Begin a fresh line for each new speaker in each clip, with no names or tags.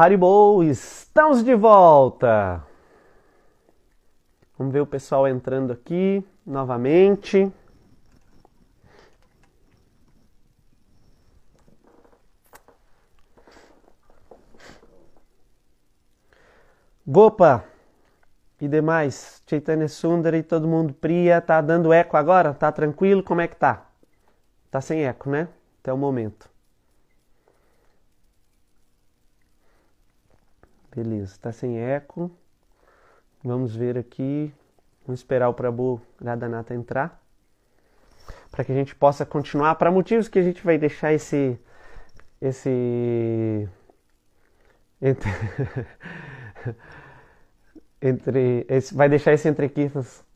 Haribo, estamos de volta! Vamos ver o pessoal entrando aqui novamente. Gopa e demais, Chaitanya Sundar e todo mundo, Priya, tá dando eco agora? Tá tranquilo? Como é que tá? Tá sem eco, né? Até o momento. Beleza, tá sem eco. Vamos ver aqui. Vamos esperar o Prabhu Radhanata entrar. Para que a gente possa continuar. Para motivos que a gente vai deixar esse. Esse. Entre. entre esse, vai deixar esse entre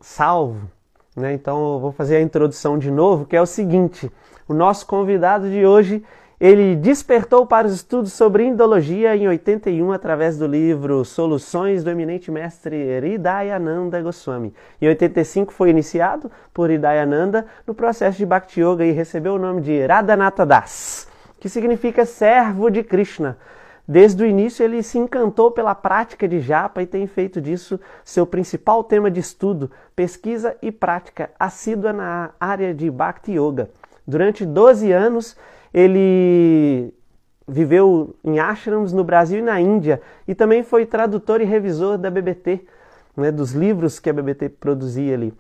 salvo. Né? Então eu vou fazer a introdução de novo, que é o seguinte: o nosso convidado de hoje ele despertou para os estudos sobre indologia em 81 através do livro Soluções do eminente mestre Hridayananda Goswami. Em 85 foi iniciado por Hridayananda no processo de Bhakti Yoga e recebeu o nome de Radhanata Das, que significa servo de Krishna. Desde o início ele se encantou pela prática de japa e tem feito disso seu principal tema de estudo, pesquisa e prática assídua na área de Bhakti Yoga. Durante 12 anos ele viveu em ashrams no Brasil e na Índia e também foi tradutor e revisor da BBT, né, dos livros que a BBT produzia ali.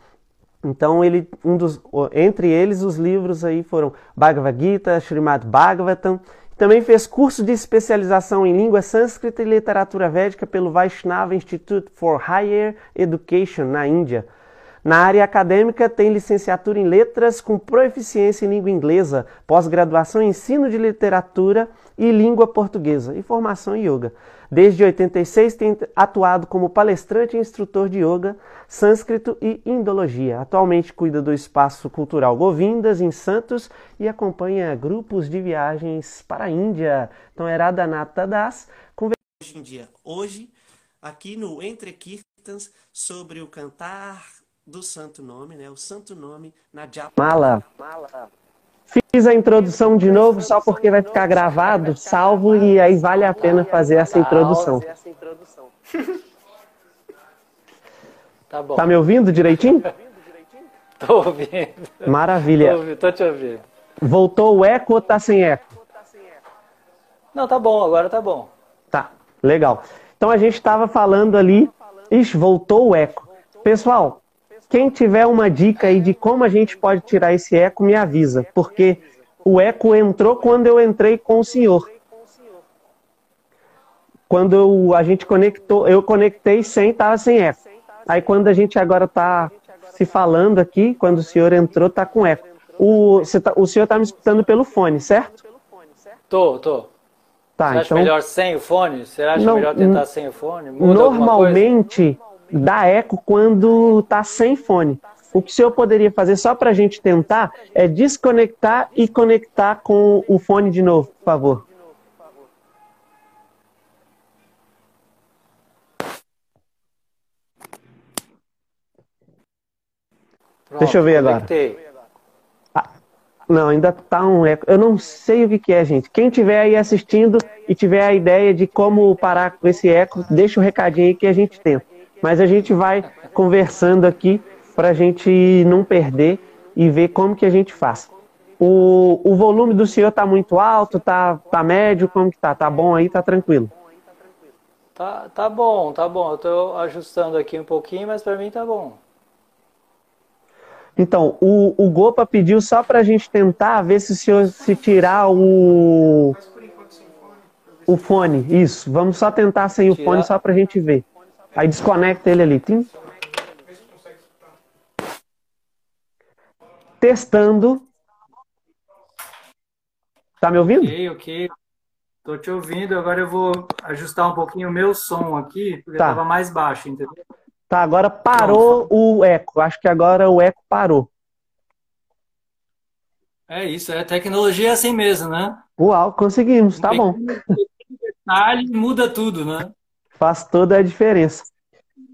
Então ele, um dos, entre eles os livros aí foram Bhagavad Gita, Srimad Bhagavatam. Também fez curso de especialização em língua sânscrita e literatura védica pelo Vaishnava Institute for Higher Education na Índia. Na área acadêmica, tem licenciatura em letras com proficiência em língua inglesa, pós-graduação em ensino de literatura e língua portuguesa e formação em yoga. Desde 86 tem atuado como palestrante e instrutor de yoga, sânscrito e indologia. Atualmente cuida do espaço cultural Govindas em Santos e acompanha grupos de viagens para a Índia. Então era Danata Das hoje em dia, hoje aqui no Entre Kirtans sobre o cantar do santo nome, né? O santo nome na Mala. Fiz a introdução de novo só porque vai ficar gravado, salvo e aí vale a pena fazer essa introdução. Tá bom. Tá me ouvindo direitinho?
Tô ouvindo.
Maravilha.
Tô, ouvindo, tô te ouvindo.
Voltou o eco ou tá sem eco?
Não, tá bom, agora tá bom.
Tá, legal. Então a gente estava falando ali. Ixi, voltou o eco. Pessoal, quem tiver uma dica aí de como a gente pode tirar esse eco, me avisa, porque o eco entrou quando eu entrei com o senhor. Quando eu, a gente conectou, eu conectei sem, estava sem eco. Aí quando a gente agora está se falando aqui, quando o senhor entrou, está com eco. O, tá, o senhor está me escutando pelo fone, certo?
Tô, tô. Tá, Você acha então... melhor sem o fone? Você acha Não, melhor tentar sem o fone?
Muda normalmente dá eco quando tá sem fone. O que o senhor poderia fazer só para a gente tentar é desconectar e conectar com o fone de novo, por favor. Pronto, Deixa eu ver agora. Ah, não, ainda tá um eco. Eu não sei o que, que é, gente. Quem tiver aí assistindo e tiver a ideia de como parar com esse eco, deixa o um recadinho aí que a gente tenta mas a gente vai conversando aqui para a gente não perder e ver como que a gente faz. O, o volume do senhor está muito alto, tá, tá médio, como que tá? Tá bom aí, tá tranquilo?
Tá, tá bom, tá bom. Eu estou ajustando aqui um pouquinho, mas para mim tá bom.
Então, o, o Gopa pediu só para a gente tentar ver se o senhor se tirar o, o fone. Isso, vamos só tentar sem o fone só para a gente ver. Aí desconecta ele ali. Tim. Testando. Tá me ouvindo?
Ok, ok. Tô te ouvindo. Agora eu vou ajustar um pouquinho o meu som aqui, porque
tá.
tava mais baixo, entendeu?
Tá, agora parou o eco. Acho que agora o eco parou.
É isso, é tecnologia assim mesmo, né?
Uau, conseguimos, tá bom.
Detalhe muda tudo, né?
Faz toda a diferença.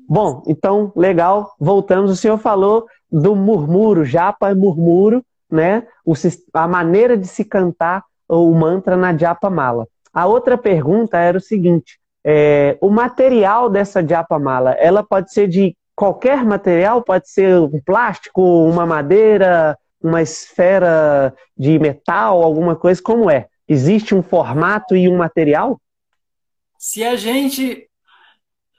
Bom, então, legal, voltamos. O senhor falou do murmúrio, japa é murmúrio, né? O, a maneira de se cantar o mantra na japa mala. a outra pergunta era o seguinte: é, o material dessa diapamala, ela pode ser de qualquer material? Pode ser um plástico, uma madeira, uma esfera de metal, alguma coisa? Como é? Existe um formato e um material?
Se a gente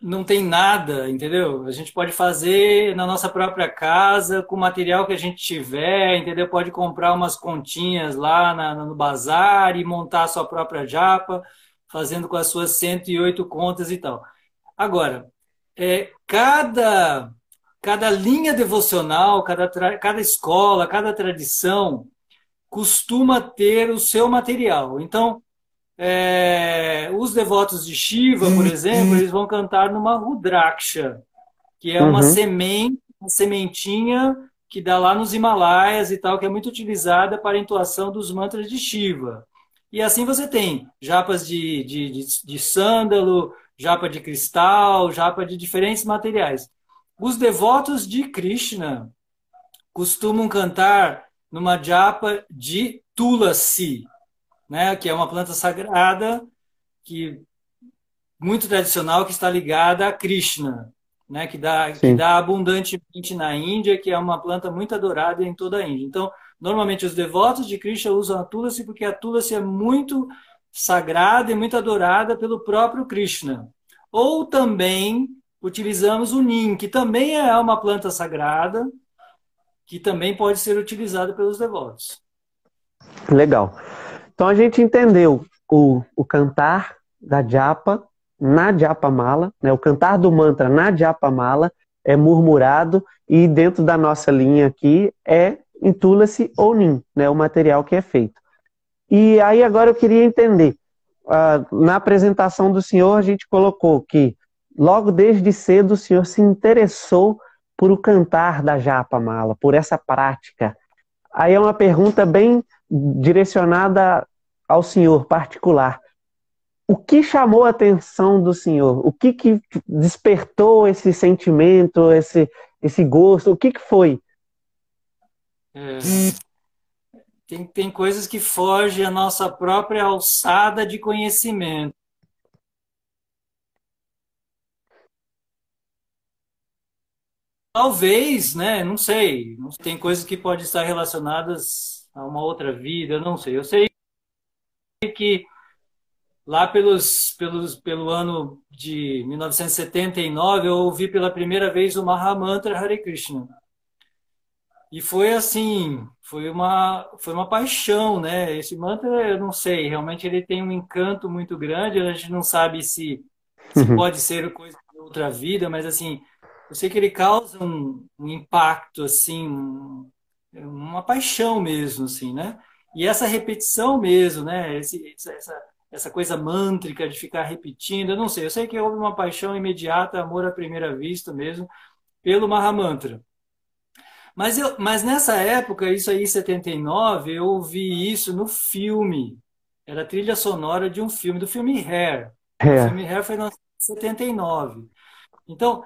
não tem nada, entendeu? A gente pode fazer na nossa própria casa, com o material que a gente tiver, entendeu? Pode comprar umas continhas lá na, no bazar e montar a sua própria japa, fazendo com as suas 108 contas e tal. Agora, é, cada, cada linha devocional, cada, cada escola, cada tradição costuma ter o seu material. Então, é, os devotos de Shiva, por exemplo, eles vão cantar numa Rudraksha, que é uma uhum. semente, uma sementinha que dá lá nos Himalaias e tal, que é muito utilizada para a entoação dos mantras de Shiva. E assim você tem japas de, de, de, de sândalo, japa de cristal, japa de diferentes materiais. Os devotos de Krishna costumam cantar numa japa de Tulasi, né, que é uma planta sagrada que muito tradicional que está ligada a Krishna, né, que dá que dá abundantemente na Índia, que é uma planta muito adorada em toda a Índia. Então, normalmente os devotos de Krishna usam a tulasi porque a tulasi é muito sagrada e muito adorada pelo próprio Krishna. Ou também utilizamos o nim, que também é uma planta sagrada, que também pode ser utilizada pelos devotos.
Legal. Então a gente entendeu o, o cantar da japa na mala, né? o cantar do mantra na mala é murmurado e dentro da nossa linha aqui é em Tulasi ou né? o material que é feito. E aí agora eu queria entender, uh, na apresentação do senhor a gente colocou que logo desde cedo o senhor se interessou por o cantar da mala, por essa prática. Aí é uma pergunta bem direcionada ao senhor particular. O que chamou a atenção do senhor? O que, que despertou esse sentimento, esse, esse gosto? O que, que foi?
É, tem, tem coisas que fogem à nossa própria alçada de conhecimento. Talvez, né? Não sei. Tem coisas que podem estar relacionadas a uma outra vida, não sei. Eu sei que lá pelos, pelos, pelo ano de 1979 eu ouvi pela primeira vez o Mahamantra Hare Krishna. E foi assim, foi uma, foi uma paixão, né? Esse mantra, eu não sei, realmente ele tem um encanto muito grande, a gente não sabe se, se uhum. pode ser coisa de outra vida, mas assim, eu sei que ele causa um, um impacto, assim, um, uma paixão mesmo, assim, né? E essa repetição mesmo, né? Esse, essa, essa coisa mântrica de ficar repetindo, eu não sei. Eu sei que houve uma paixão imediata, amor à primeira vista mesmo, pelo Mahamantra. Mas, eu, mas nessa época, isso aí, 79, eu ouvi isso no filme. Era a trilha sonora de um filme, do filme Hair. Hair. O filme Hair foi em 79. Então,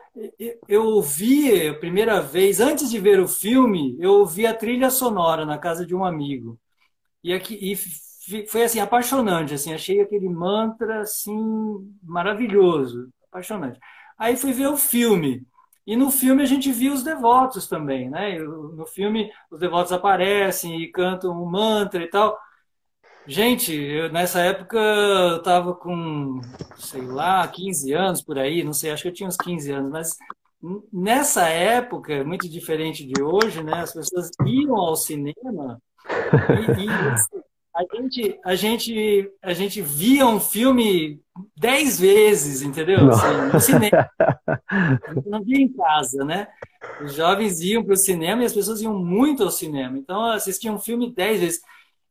eu ouvi a primeira vez, antes de ver o filme, eu ouvi a trilha sonora na casa de um amigo. E, aqui, e foi assim, apaixonante, assim, achei aquele mantra assim maravilhoso, apaixonante. Aí fui ver o filme. E no filme a gente viu os devotos também, né? No filme os devotos aparecem e cantam um mantra e tal. Gente, eu, nessa época eu estava com, sei lá, 15 anos por aí, não sei, acho que eu tinha uns 15 anos, mas nessa época, muito diferente de hoje, né? As pessoas iam ao cinema e, e a gente, a gente, a gente via um filme dez vezes, entendeu? Assim, no cinema. não via em casa, né? Os jovens iam para o cinema e as pessoas iam muito ao cinema. Então, assistiam um filme dez vezes.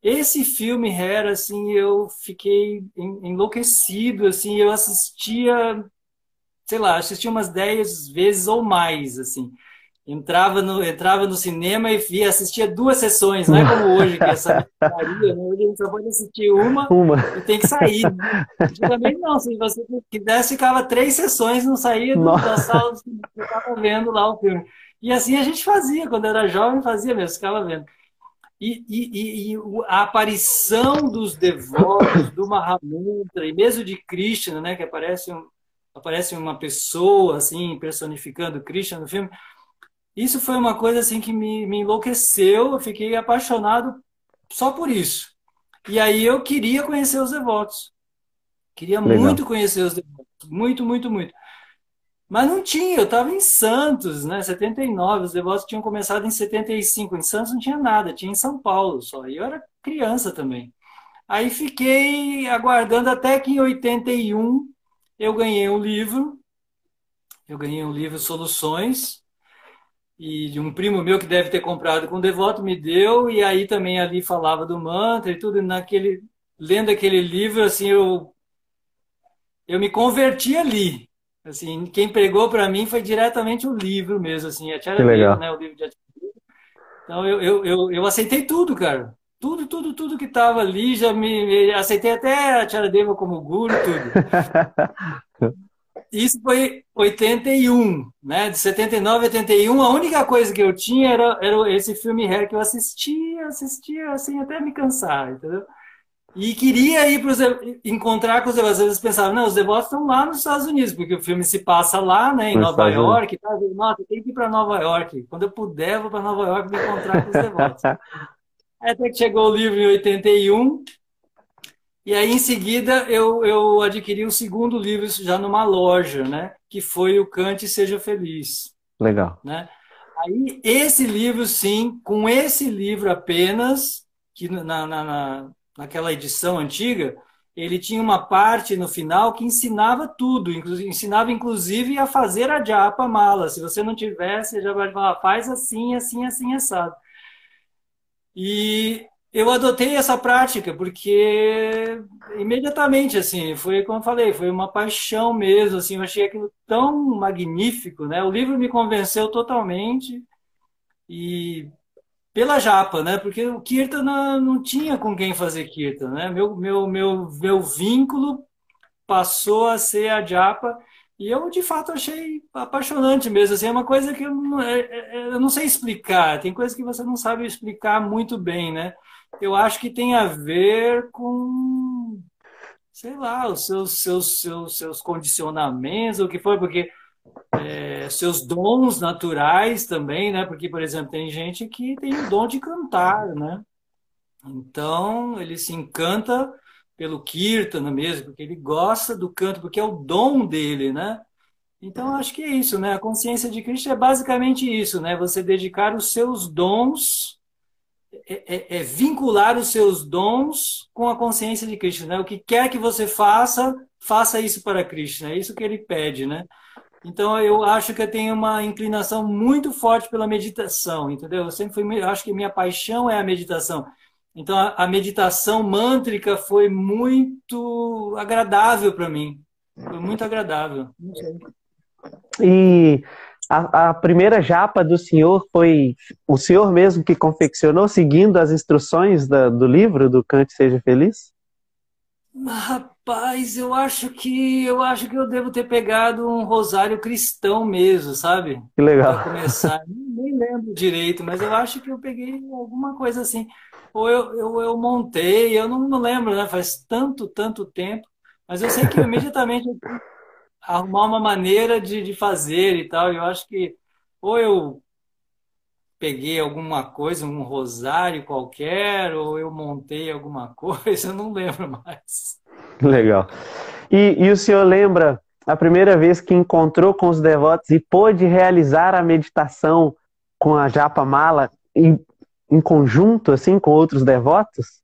Esse filme era assim, eu fiquei enlouquecido, assim, eu assistia, sei lá, assistia umas dez vezes ou mais, assim entrava no, entrava no cinema e via, assistia duas sessões, não é como hoje, que essa Maria, né? Hoje a gente só pode assistir uma, uma. e tem que sair. Né? Antigamente não, se você quisesse, ficava três sessões, não saía da sala do cinema, estava vendo lá o filme. E assim a gente fazia, quando era jovem, fazia mesmo, ficava vendo. E, e, e, a aparição dos devotos, do Mahamudra, e mesmo de Krishna, né, que aparece, um, aparece uma pessoa assim personificando Krishna no filme, isso foi uma coisa assim que me, me enlouqueceu, eu fiquei apaixonado só por isso. E aí eu queria conhecer os devotos. Queria Legal. muito conhecer os devotos. Muito, muito, muito. Mas não tinha, eu estava em Santos, né? 79, os devotos tinham começado em 75. Em Santos não tinha nada, tinha em São Paulo só. E eu era criança também. Aí fiquei aguardando até que em 81 eu ganhei um livro. Eu ganhei um livro Soluções. E de um primo meu que deve ter comprado com o devoto me deu. E aí também ali falava do mantra e tudo. E naquele, lendo aquele livro, assim, eu, eu me converti ali Assim, quem pregou para mim foi diretamente o livro mesmo, assim, a Tiara Deva, né, o livro de Então eu, eu, eu, eu, aceitei tudo, cara. Tudo, tudo, tudo que estava ali, já me, me, aceitei até a Tiara Deva como guru, tudo. Isso foi 81, né? De 79 a 81, a única coisa que eu tinha era, era esse filme Hair que eu assistia, assistia, assim, até me cansar, entendeu? E queria ir para encontrar com os devotos. Eles pensavam, não, os devotos estão lá nos Estados Unidos, porque o filme se passa lá, né, em Nova York. Tá? Nossa, tem que ir para Nova York. Quando eu puder, vou para Nova York me encontrar com os devotos. Até que chegou o livro em 81. E aí, em seguida, eu, eu adquiri o segundo livro já numa loja, né? Que foi o Cante Seja Feliz.
Legal.
Né? Aí, esse livro, sim, com esse livro apenas, que na, na, na naquela edição antiga, ele tinha uma parte no final que ensinava tudo, ensinava inclusive a fazer a japa mala. Se você não tivesse, já vai falar, faz assim, assim, assim, assado. E eu adotei essa prática porque imediatamente, assim, foi como eu falei, foi uma paixão mesmo, assim, eu achei aquilo tão magnífico, né? O livro me convenceu totalmente e pela japa, né? Porque o Kirtan não, tinha com quem fazer Kirtan, né? Meu, meu, meu, meu vínculo passou a ser a japa e eu, de fato, achei apaixonante mesmo. Assim, é uma coisa que eu não, é, é, é, eu não sei explicar. Tem coisas que você não sabe explicar muito bem, né? Eu acho que tem a ver com, sei lá, os seus, seus, seus, seus condicionamentos, o que foi, porque é, seus dons naturais também, né? Porque, por exemplo, tem gente que tem o dom de cantar, né? Então, ele se encanta pelo Kirtana mesmo, porque ele gosta do canto, porque é o dom dele, né? Então, acho que é isso, né? A consciência de Cristo é basicamente isso, né? Você dedicar os seus dons, é, é, é vincular os seus dons com a consciência de Cristo, né? O que quer que você faça, faça isso para Cristo, né? É isso que ele pede, né? Então eu acho que eu tenho uma inclinação muito forte pela meditação, entendeu? Eu sempre fui, eu acho que minha paixão é a meditação. Então a, a meditação mântrica foi muito agradável para mim. Foi muito agradável.
E a, a, primeira japa do senhor foi o senhor mesmo que confeccionou, seguindo as instruções da, do livro do Cante Seja Feliz?
Rapaz, eu acho que eu acho que eu devo ter pegado um rosário cristão mesmo, sabe?
Que legal.
Para começar, nem lembro direito, mas eu acho que eu peguei alguma coisa assim. Ou eu, eu, eu montei, eu não, não lembro, né? Faz tanto, tanto tempo. Mas eu sei que imediatamente arrumar uma maneira de, de fazer e tal. Eu acho que ou eu peguei alguma coisa, um rosário qualquer, ou eu montei alguma coisa, eu não lembro mais.
Legal. E, e o senhor lembra a primeira vez que encontrou com os devotos e pôde realizar a meditação com a Japa Mala em, em conjunto, assim, com outros devotos?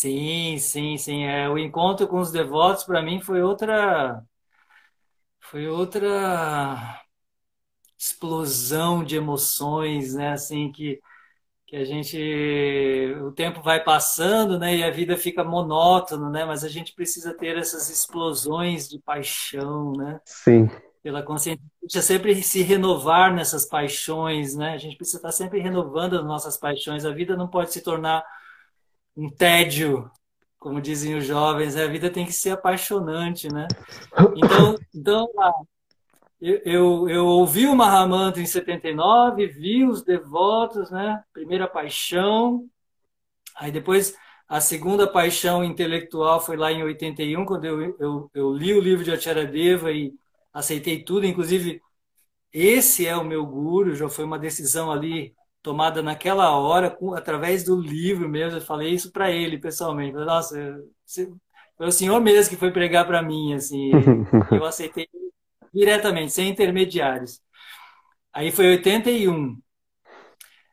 Sim, sim, sim. É, o encontro com os devotos para mim foi outra, foi outra explosão de emoções, né? Assim que que a gente o tempo vai passando, né? E a vida fica monótona, né? Mas a gente precisa ter essas explosões de paixão, né?
Sim.
Pela consciência, precisa sempre se renovar nessas paixões, né? A gente precisa estar sempre renovando as nossas paixões. A vida não pode se tornar um tédio, como dizem os jovens. A vida tem que ser apaixonante, né? Então, então eu, eu, eu ouvi o Mahamantra em 79, vi os devotos, né? Primeira paixão. Aí depois a segunda paixão intelectual foi lá em 81, quando eu, eu, eu li o livro de Acharadeva e aceitei tudo, inclusive esse é o meu guru, já foi uma decisão ali tomada naquela hora, com, através do livro mesmo. Eu falei isso para ele pessoalmente. Falei, Nossa, foi o senhor mesmo que foi pregar para mim, assim. eu aceitei diretamente, sem intermediários. Aí foi 81.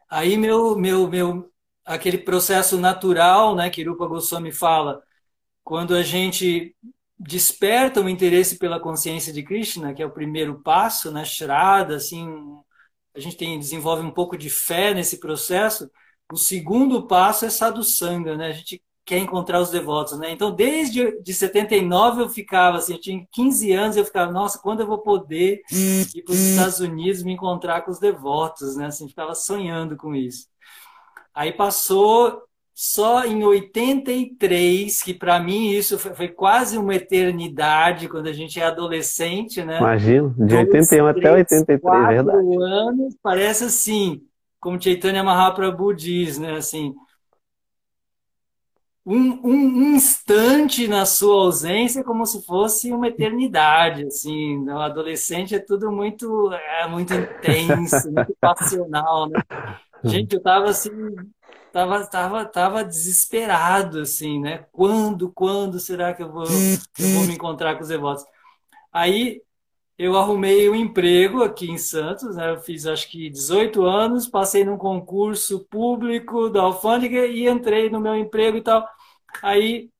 Aí meu, meu, meu, aquele processo natural, né, que Rupa Goswami fala, quando a gente desperta o interesse pela consciência de Krishna, que é o primeiro passo, né, Shraddha, assim, a gente tem, desenvolve um pouco de fé nesse processo. O segundo passo é sadhusanga, né? A gente quer encontrar os devotos, né? Então, desde de 79 eu ficava assim, eu tinha 15 anos, eu ficava, nossa, quando eu vou poder ir para os Estados Unidos me encontrar com os devotos, né? Assim, ficava sonhando com isso. Aí passou só em 83, que para mim isso foi, foi, quase uma eternidade quando a gente é adolescente, né?
Imagino, de 81 Dois, até 83, quatro verdade.
anos, parece assim, como Chaitanya Mahaprabhu diz, né? Assim, um, um, instante na sua ausência como se fosse uma eternidade, assim, o adolescente é tudo muito, é muito intenso, muito passional, né? Gente, eu tava assim, tava, tava, tava desesperado, assim, né? Quando, quando será que eu vou, eu vou me encontrar com os devotos? Aí eu arrumei um emprego aqui em Santos, né? Eu fiz acho que 18 anos, passei num concurso público da alfândega e entrei no meu emprego e tal. Aí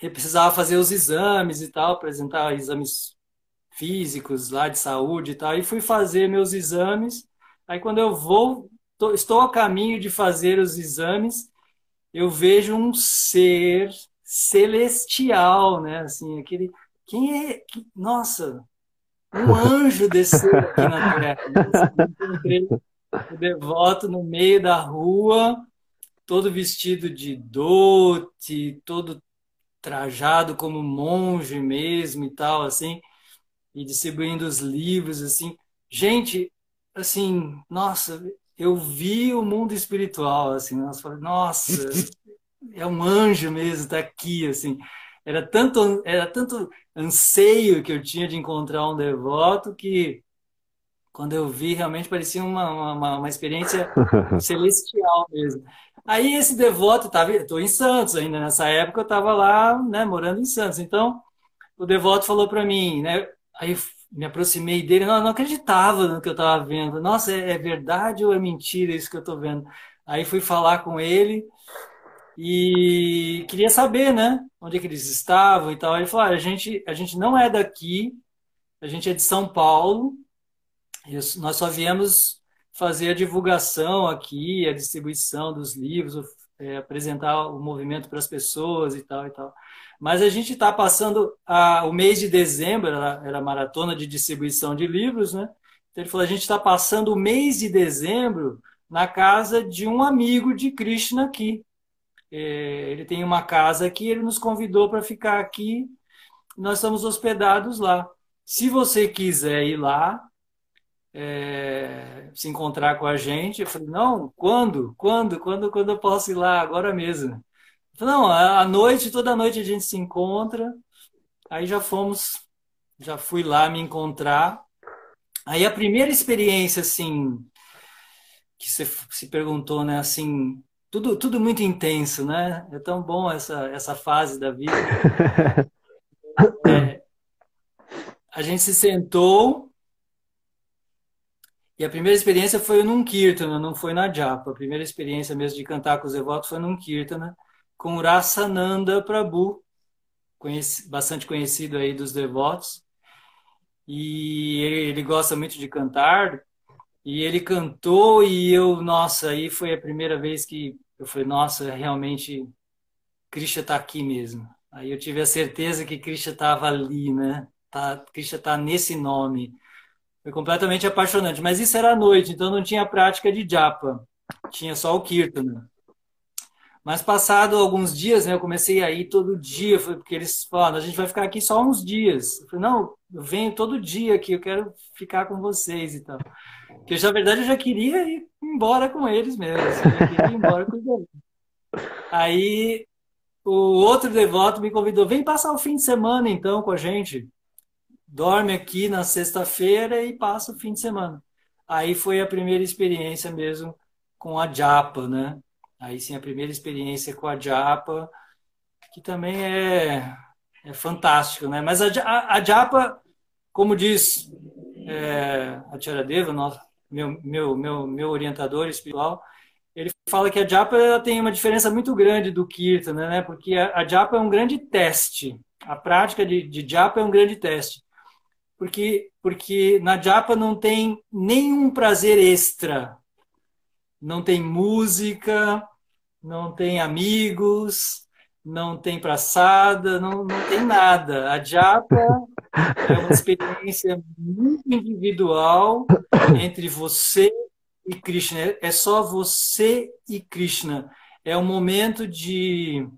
eu precisava fazer os exames e tal, apresentar exames físicos lá de saúde e tal, e fui fazer meus exames. Aí quando eu vou tô, estou a caminho de fazer os exames, eu vejo um ser celestial, né? Assim, aquele quem é, que, nossa, um anjo desceu aqui na terra. Né? Encontrei o devoto no meio da rua, todo vestido de dote, todo trajado como monge mesmo e tal, assim, e distribuindo os livros, assim. Gente, assim, nossa, eu vi o mundo espiritual, assim, nós falei, nossa, é um anjo mesmo, está aqui, assim. Era tanto, era tanto anseio que eu tinha de encontrar um devoto que quando eu vi realmente parecia uma, uma, uma experiência celestial mesmo. Aí esse devoto estava, estou em Santos ainda nessa época eu estava lá, né, morando em Santos. Então o devoto falou para mim, né, aí me aproximei dele, não, não acreditava no que eu estava vendo. Nossa, é, é, verdade ou é mentira isso que eu estou vendo? Aí fui falar com ele e queria saber, né, onde é que eles estavam e tal. Ele falou: ah, a gente, a gente não é daqui, a gente é de São Paulo. nós só viemos fazer a divulgação aqui, a distribuição dos livros, é, apresentar o movimento para as pessoas e tal e tal. Mas a gente está passando a, o mês de dezembro, era, era maratona de distribuição de livros, né? Então ele falou: a gente está passando o mês de dezembro na casa de um amigo de Krishna aqui. É, ele tem uma casa aqui, ele nos convidou para ficar aqui. Nós estamos hospedados lá. Se você quiser ir lá, é, se encontrar com a gente, eu falei: não, quando? Quando? Quando? Quando eu posso ir lá? Agora mesmo. Não, à noite, toda noite a gente se encontra. Aí já fomos, já fui lá me encontrar. Aí a primeira experiência, assim, que você se perguntou, né, assim, tudo, tudo muito intenso, né? É tão bom essa, essa fase da vida. É, a gente se sentou e a primeira experiência foi num Kirtana, não foi na Japa. A primeira experiência mesmo de cantar com os devotos foi num Kirtana com Rasananda Prabhu, conheci, bastante conhecido aí dos devotos. E ele, ele gosta muito de cantar. E ele cantou e eu, nossa, aí foi a primeira vez que eu falei, nossa, realmente Krishna está aqui mesmo. Aí eu tive a certeza que Krishna estava ali, né? Tá, Krishna está nesse nome. Foi completamente apaixonante. Mas isso era à noite, então não tinha prática de japa. Tinha só o kirtana. Mas passado alguns dias, né, eu comecei a ir todo dia, porque eles falaram, a gente vai ficar aqui só uns dias. Eu falei, não, eu venho todo dia aqui, eu quero ficar com vocês e tal. Porque, na verdade, eu já queria ir embora com eles mesmo. Assim, eu queria ir embora com eles. Aí, o outro devoto me convidou, vem passar o fim de semana, então, com a gente. Dorme aqui na sexta-feira e passa o fim de semana. Aí foi a primeira experiência mesmo com a Japa, né? Aí sim, a primeira experiência com a Japa, que também é, é fantástico, né? Mas a, a, a Japa, como diz é, a Tia Deva, nosso, meu, meu, meu, meu orientador espiritual, ele fala que a Japa tem uma diferença muito grande do Kirtan, né? Porque a, a Japa é um grande teste. A prática de, de Japa é um grande teste. Porque, porque na Japa não tem nenhum prazer extra não tem música, não tem amigos, não tem praçada, não, não tem nada. A japa é uma experiência muito individual entre você e Krishna. É só você e Krishna. É um momento de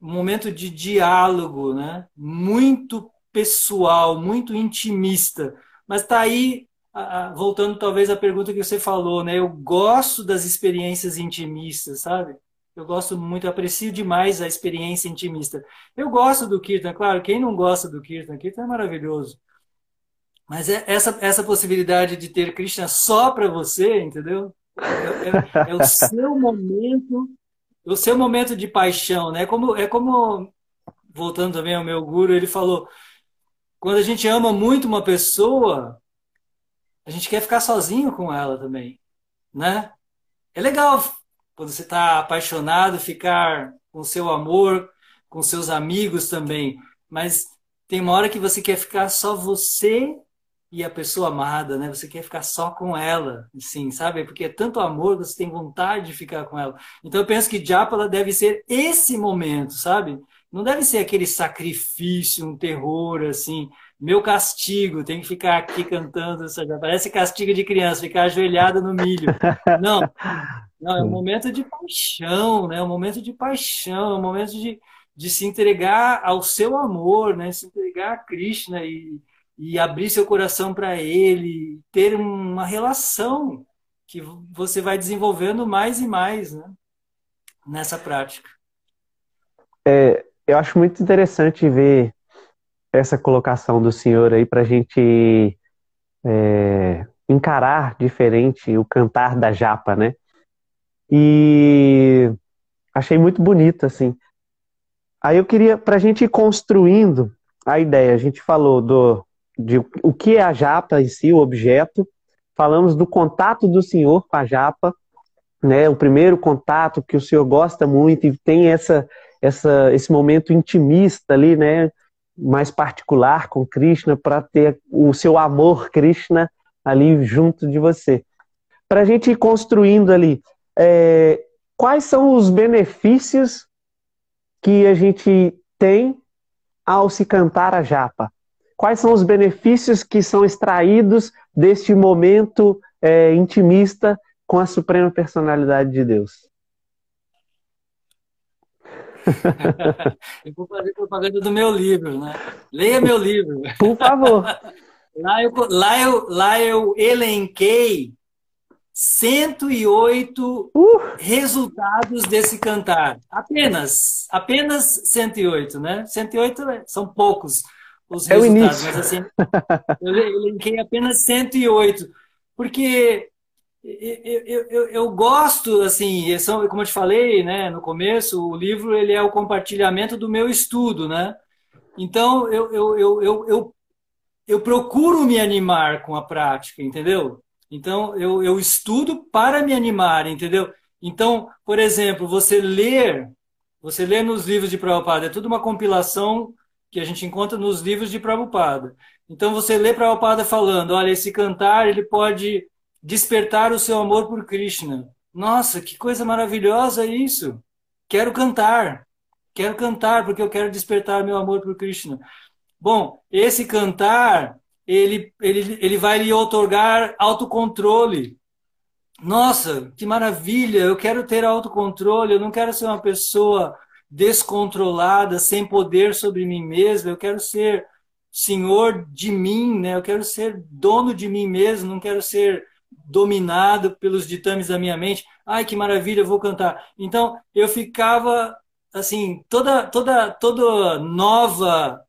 um momento de diálogo, né? Muito pessoal, muito intimista. Mas está aí voltando talvez à pergunta que você falou, né? Eu gosto das experiências intimistas, sabe? Eu gosto muito, aprecio demais a experiência intimista. Eu gosto do Kirtan, claro, quem não gosta do Kirtan? Kirtan é maravilhoso. Mas é essa, essa possibilidade de ter Krishna só para você, entendeu? É, é, é, o seu momento, o seu momento de paixão, né? Como, é como, voltando também ao meu guru, ele falou, quando a gente ama muito uma pessoa, a gente quer ficar sozinho com ela também, né? É legal quando você está apaixonado ficar com seu amor, com seus amigos também, mas tem uma hora que você quer ficar só você e a pessoa amada, né? Você quer ficar só com ela, assim, sabe? Porque é tanto amor que você tem vontade de ficar com ela. Então eu penso que Japa deve ser esse momento, sabe? Não deve ser aquele sacrifício, um terror assim meu castigo, tem que ficar aqui cantando, parece castigo de criança, ficar ajoelhado no milho. Não, não, é um momento de paixão, né? É um momento de paixão, é um momento de, de se entregar ao seu amor, né? Se entregar a Krishna e, e abrir seu coração para Ele, ter uma relação que você vai desenvolvendo mais e mais, né? Nessa prática.
É, eu acho muito interessante ver essa colocação do senhor aí para a gente é, encarar diferente o cantar da japa, né? E achei muito bonito, assim. Aí eu queria, para a gente ir construindo a ideia, a gente falou do, de o que é a japa em si, o objeto, falamos do contato do senhor com a japa, né? O primeiro contato que o senhor gosta muito e tem essa, essa, esse momento intimista ali, né? Mais particular com Krishna, para ter o seu amor Krishna ali junto de você. Para a gente ir construindo ali, é, quais são os benefícios que a gente tem ao se cantar a japa? Quais são os benefícios que são extraídos deste momento é, intimista com a Suprema Personalidade de Deus?
eu vou fazer propaganda do meu livro, né? Leia meu livro.
Por favor.
lá, eu, lá, eu, lá eu elenquei 108 uh. resultados desse cantar. Apenas, apenas 108, né? 108 é, são poucos os
é
resultados, mas assim, eu elenquei apenas 108, porque eu, eu, eu, gosto, assim, como eu te falei, né, no começo, o livro ele é o compartilhamento do meu estudo, né? Então, eu, eu, eu, eu, eu, eu procuro me animar com a prática, entendeu? Então, eu, eu estudo para me animar, entendeu? Então, por exemplo, você ler, você lê nos livros de Prabhupada, é tudo uma compilação que a gente encontra nos livros de Prabhupada. Então, você lê Prabhupada falando, olha, esse cantar, ele pode despertar o seu amor por Krishna. Nossa, que coisa maravilhosa isso! Quero cantar, quero cantar porque eu quero despertar meu amor por Krishna. Bom, esse cantar, ele, ele, ele vai lhe otorgar autocontrole. nossa, que maravilha, eu quero ter autocontrole, eu não quero ser uma pessoa descontrolada, sem poder sobre mim mesmo, eu quero ser senhor de mim, né? Eu quero ser dono de mim mesmo, não quero ser dominado pelos ditames da minha mente. Ai, que maravilha, vou cantar. Então, eu ficava assim, toda toda toda nova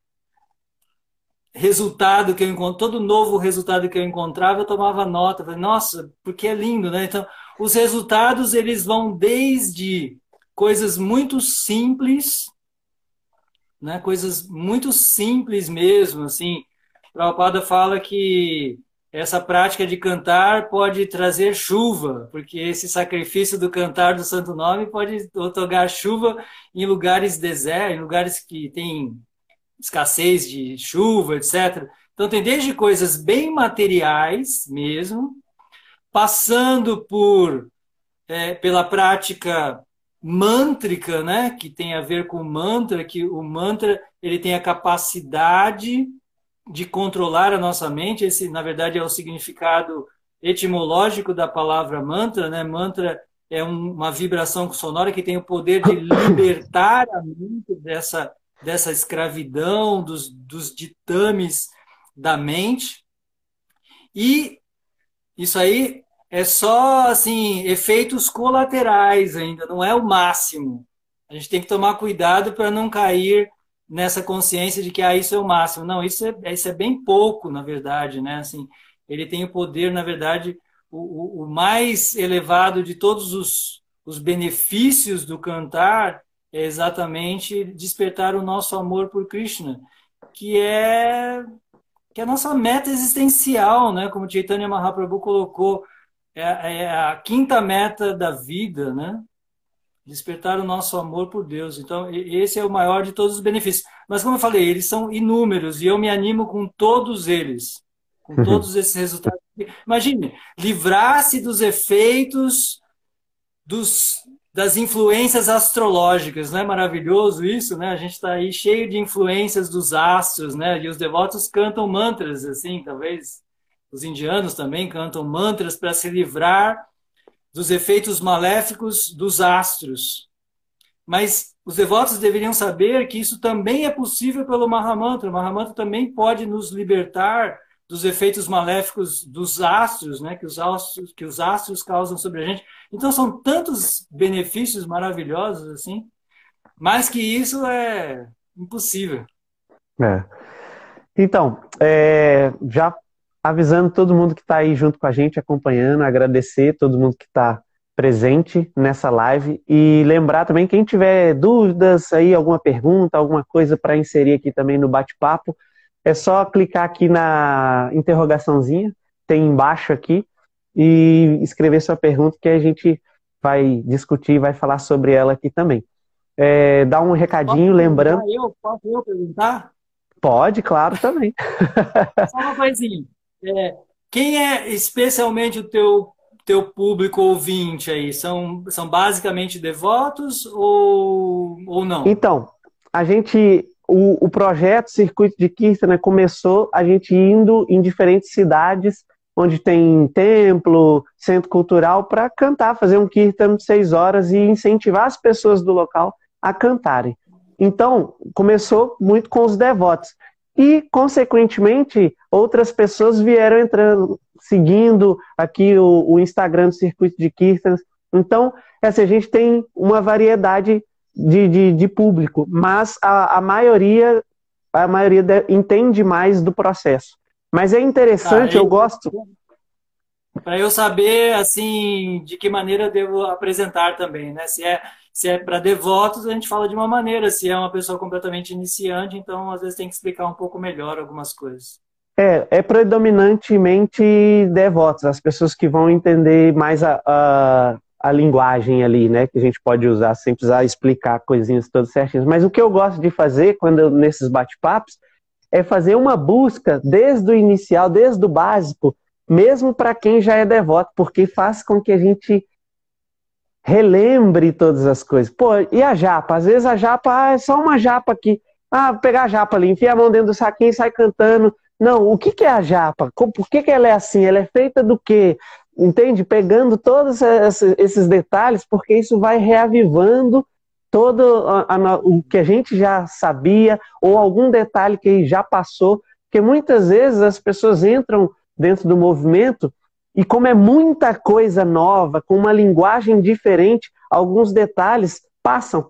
resultado que eu encontro, todo novo resultado que eu encontrava, eu tomava nota, falei, nossa, porque é lindo, né? Então, os resultados eles vão desde coisas muito simples, né? Coisas muito simples mesmo, assim. Prabhupada fala que essa prática de cantar pode trazer chuva, porque esse sacrifício do cantar do Santo Nome pode otorgar chuva em lugares desertos, em lugares que tem escassez de chuva, etc. Então tem desde coisas bem materiais mesmo, passando por é, pela prática mântrica, né, que tem a ver com mantra, que o mantra ele tem a capacidade de controlar a nossa mente. Esse, na verdade, é o significado etimológico da palavra mantra, né? Mantra é um, uma vibração sonora que tem o poder de libertar a mente dessa dessa escravidão, dos, dos ditames da mente. E isso aí é só assim efeitos colaterais ainda, não é o máximo. A gente tem que tomar cuidado para não cair nessa consciência de que ah, isso é o máximo. Não, isso é, isso é bem pouco, na verdade, né? Assim, ele tem o poder, na verdade, o, o mais elevado de todos os, os benefícios do cantar é exatamente despertar o nosso amor por Krishna, que é que é a nossa meta existencial, né? Como Chaitanya Mahaprabhu colocou, é, é a quinta meta da vida, né? Despertar o nosso amor por Deus. Então, esse é o maior de todos os benefícios. Mas, como eu falei, eles são inúmeros e eu me animo com todos eles, com uhum. todos esses resultados. Imagine, livrar-se dos efeitos dos das influências astrológicas, não é maravilhoso isso, né? A gente está aí cheio de influências dos astros, né? E os devotos cantam mantras, assim, talvez os indianos também cantam mantras para se livrar dos efeitos maléficos dos astros. Mas os devotos deveriam saber que isso também é possível pelo Mahamantra. O Mahamantra também pode nos libertar dos efeitos maléficos dos astros, né, que os astros, que os astros causam sobre a gente. Então são tantos benefícios maravilhosos assim, mas que isso é impossível.
É. Então, é, já avisando todo mundo que está aí junto com a gente, acompanhando, agradecer todo mundo que está presente nessa live e lembrar também quem tiver dúvidas aí, alguma pergunta, alguma coisa para inserir aqui também no bate-papo, é só clicar aqui na interrogaçãozinha, tem embaixo aqui, e escrever sua pergunta que a gente vai discutir, vai falar sobre ela aqui também. É, dá um recadinho, posso lembrando.
Eu, posso eu perguntar?
Pode, claro, também.
Só uma coisinha. É, quem é especialmente o teu, teu público ouvinte aí? São, são basicamente devotos ou, ou não?
Então, a gente o, o projeto Circuito de Kirtana começou a gente indo em diferentes cidades onde tem templo, centro cultural, para cantar, fazer um kirtan de seis horas e incentivar as pessoas do local a cantarem. Então, começou muito com os devotos. E, consequentemente, outras pessoas vieram entrando, seguindo aqui o, o Instagram do Circuito de Kirtans. Então, essa, a gente tem uma variedade de, de, de público, mas a, a maioria a maioria de, entende mais do processo. Mas é interessante, tá, eu, eu gosto.
Para eu saber assim de que maneira devo apresentar também, né? Se é se é para devotos, a gente fala de uma maneira. Se é uma pessoa completamente iniciante, então às vezes tem que explicar um pouco melhor algumas coisas.
É, é predominantemente devotos, as pessoas que vão entender mais a, a, a linguagem ali, né, que a gente pode usar sem precisar explicar coisinhas todas certinhas. Mas o que eu gosto de fazer quando eu, nesses bate-papos é fazer uma busca desde o inicial, desde o básico, mesmo para quem já é devoto, porque faz com que a gente relembre todas as coisas. Pô, e a japa? Às vezes a japa ah, é só uma japa aqui. Ah, pegar a japa ali, enfia a mão dentro do saquinho e sai cantando. Não, o que, que é a japa? Por que, que ela é assim? Ela é feita do quê? entende? Pegando todos esses detalhes, porque isso vai reavivando todo a, a, o que a gente já sabia ou algum detalhe que já passou, porque muitas vezes as pessoas entram dentro do movimento e como é muita coisa nova, com uma linguagem diferente, alguns detalhes passam.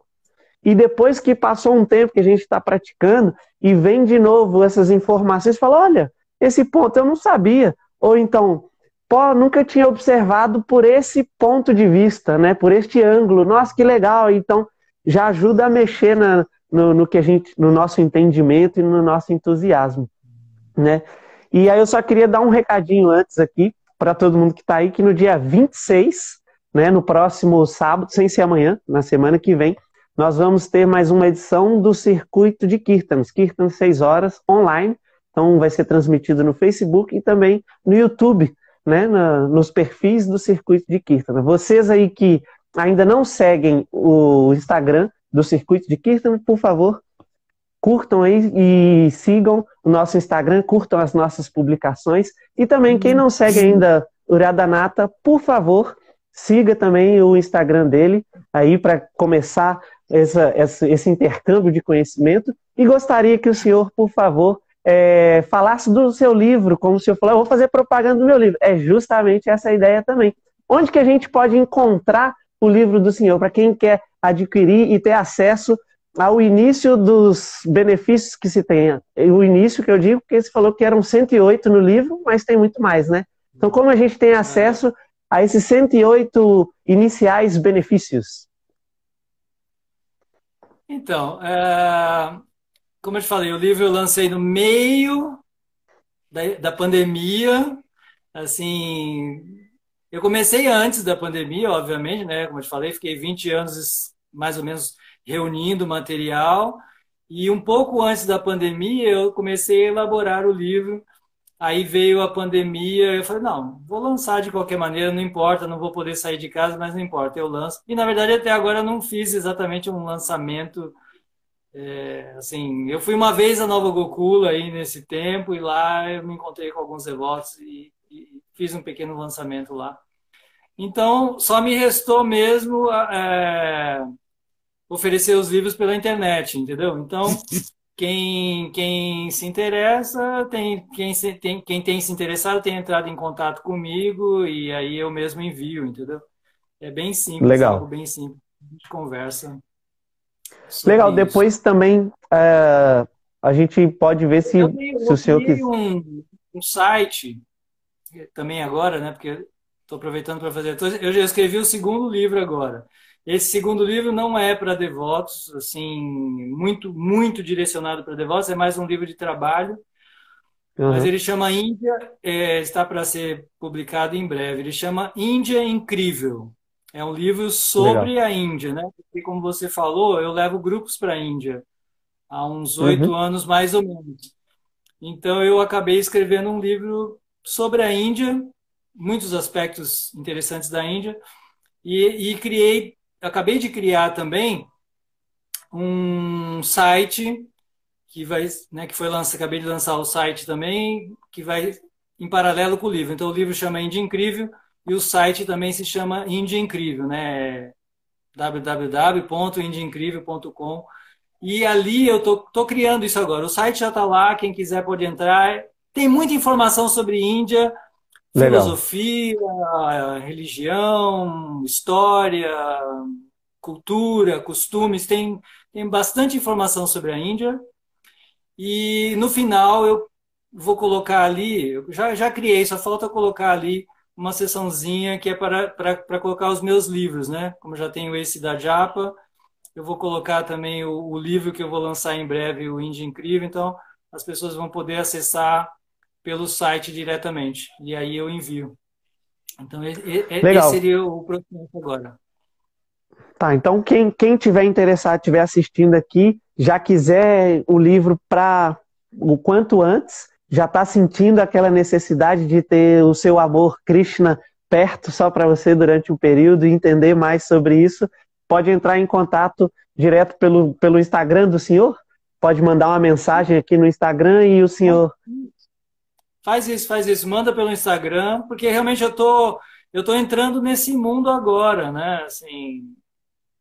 E depois que passou um tempo que a gente está praticando e vem de novo essas informações, fala: olha, esse ponto eu não sabia. Ou então, pô, nunca tinha observado por esse ponto de vista, né? Por este ângulo. Nossa, que legal! Então, já ajuda a mexer na, no, no, que a gente, no nosso entendimento e no nosso entusiasmo, né? E aí eu só queria dar um recadinho antes aqui para todo mundo que está aí que no dia 26, né, no próximo sábado, sem ser amanhã, na semana que vem, nós vamos ter mais uma edição do Circuito de Kirtans, Kirtans 6 horas, online. Então vai ser transmitido no Facebook e também no YouTube, né, na, nos perfis do Circuito de Kirtan. Vocês aí que ainda não seguem o Instagram do Circuito de Kirtan, por favor, curtam aí e sigam o nosso Instagram, curtam as nossas publicações. E também, quem não segue ainda o Uradanata, por favor, siga também o Instagram dele aí para começar essa, essa, esse intercâmbio de conhecimento e gostaria que o senhor, por favor, é, falasse do seu livro, como o senhor falou, eu vou fazer propaganda do meu livro. É justamente essa ideia também. Onde que a gente pode encontrar o livro do senhor, para quem quer adquirir e ter acesso ao início dos benefícios que se tenha. O início que eu digo, porque você falou que eram 108 no livro, mas tem muito mais, né? Então, como a gente tem acesso a esses 108 iniciais benefícios?
Então, é, como eu te falei, o livro eu lancei no meio da, da pandemia. Assim, eu comecei antes da pandemia, obviamente, né? Como eu te falei, fiquei 20 anos mais ou menos reunindo material. E um pouco antes da pandemia, eu comecei a elaborar o livro. Aí veio a pandemia, eu falei, não, vou lançar de qualquer maneira, não importa, não vou poder sair de casa, mas não importa, eu lanço. E na verdade até agora eu não fiz exatamente um lançamento. É, assim, eu fui uma vez a Nova Gokula aí nesse tempo e lá eu me encontrei com alguns devotos e, e fiz um pequeno lançamento lá. Então, só me restou mesmo é, oferecer os livros pela internet, entendeu? Então, quem, quem se interessa, tem, quem, se, tem, quem tem se interessado tem entrado em contato comigo e aí eu mesmo envio, entendeu? É bem simples,
Legal.
algo bem simples. A gente conversa.
Legal, isso. depois também é, a gente pode ver se,
eu
se o senhor quiser.
Um, um site, também agora, né? Porque estou aproveitando para fazer. Eu já escrevi o segundo livro agora. Esse segundo livro não é para devotos, assim, muito, muito direcionado para devotos, é mais um livro de trabalho. Uhum. Mas ele chama Índia, é, está para ser publicado em breve. Ele chama Índia Incrível. É um livro sobre Legal. a Índia, né? Porque, como você falou, eu levo grupos para a Índia há uns oito uhum. anos, mais ou menos. Então, eu acabei escrevendo um livro sobre a Índia, muitos aspectos interessantes da Índia, e, e criei acabei de criar também um site que vai, né, que foi lançado, acabei de lançar o site também, que vai em paralelo com o livro. Então o livro chama Índia Incrível e o site também se chama Índia Incrível, né? www.indiaincrível.com e ali eu tô, tô criando isso agora. O site já está lá, quem quiser pode entrar. Tem muita informação sobre Índia, Legal. Filosofia, religião, história, cultura, costumes, tem, tem bastante informação sobre a Índia. E no final eu vou colocar ali, eu já, já criei, só falta colocar ali uma seçãozinha que é para, para, para colocar os meus livros, né? Como já tenho esse da Japa, eu vou colocar também o, o livro que eu vou lançar em breve, o Índia Incrível, então as pessoas vão poder acessar pelo site diretamente. E aí eu envio. Então, esse seria o processo agora.
Tá, então quem, quem tiver interessado, estiver assistindo aqui, já quiser o livro para o quanto antes, já está sentindo aquela necessidade de ter o seu amor Krishna perto só para você durante um período e entender mais sobre isso, pode entrar em contato direto pelo, pelo Instagram do senhor? Pode mandar uma mensagem aqui no Instagram e o senhor
Faz isso, faz isso, manda pelo Instagram, porque realmente eu tô eu estou entrando nesse mundo agora, né? Assim,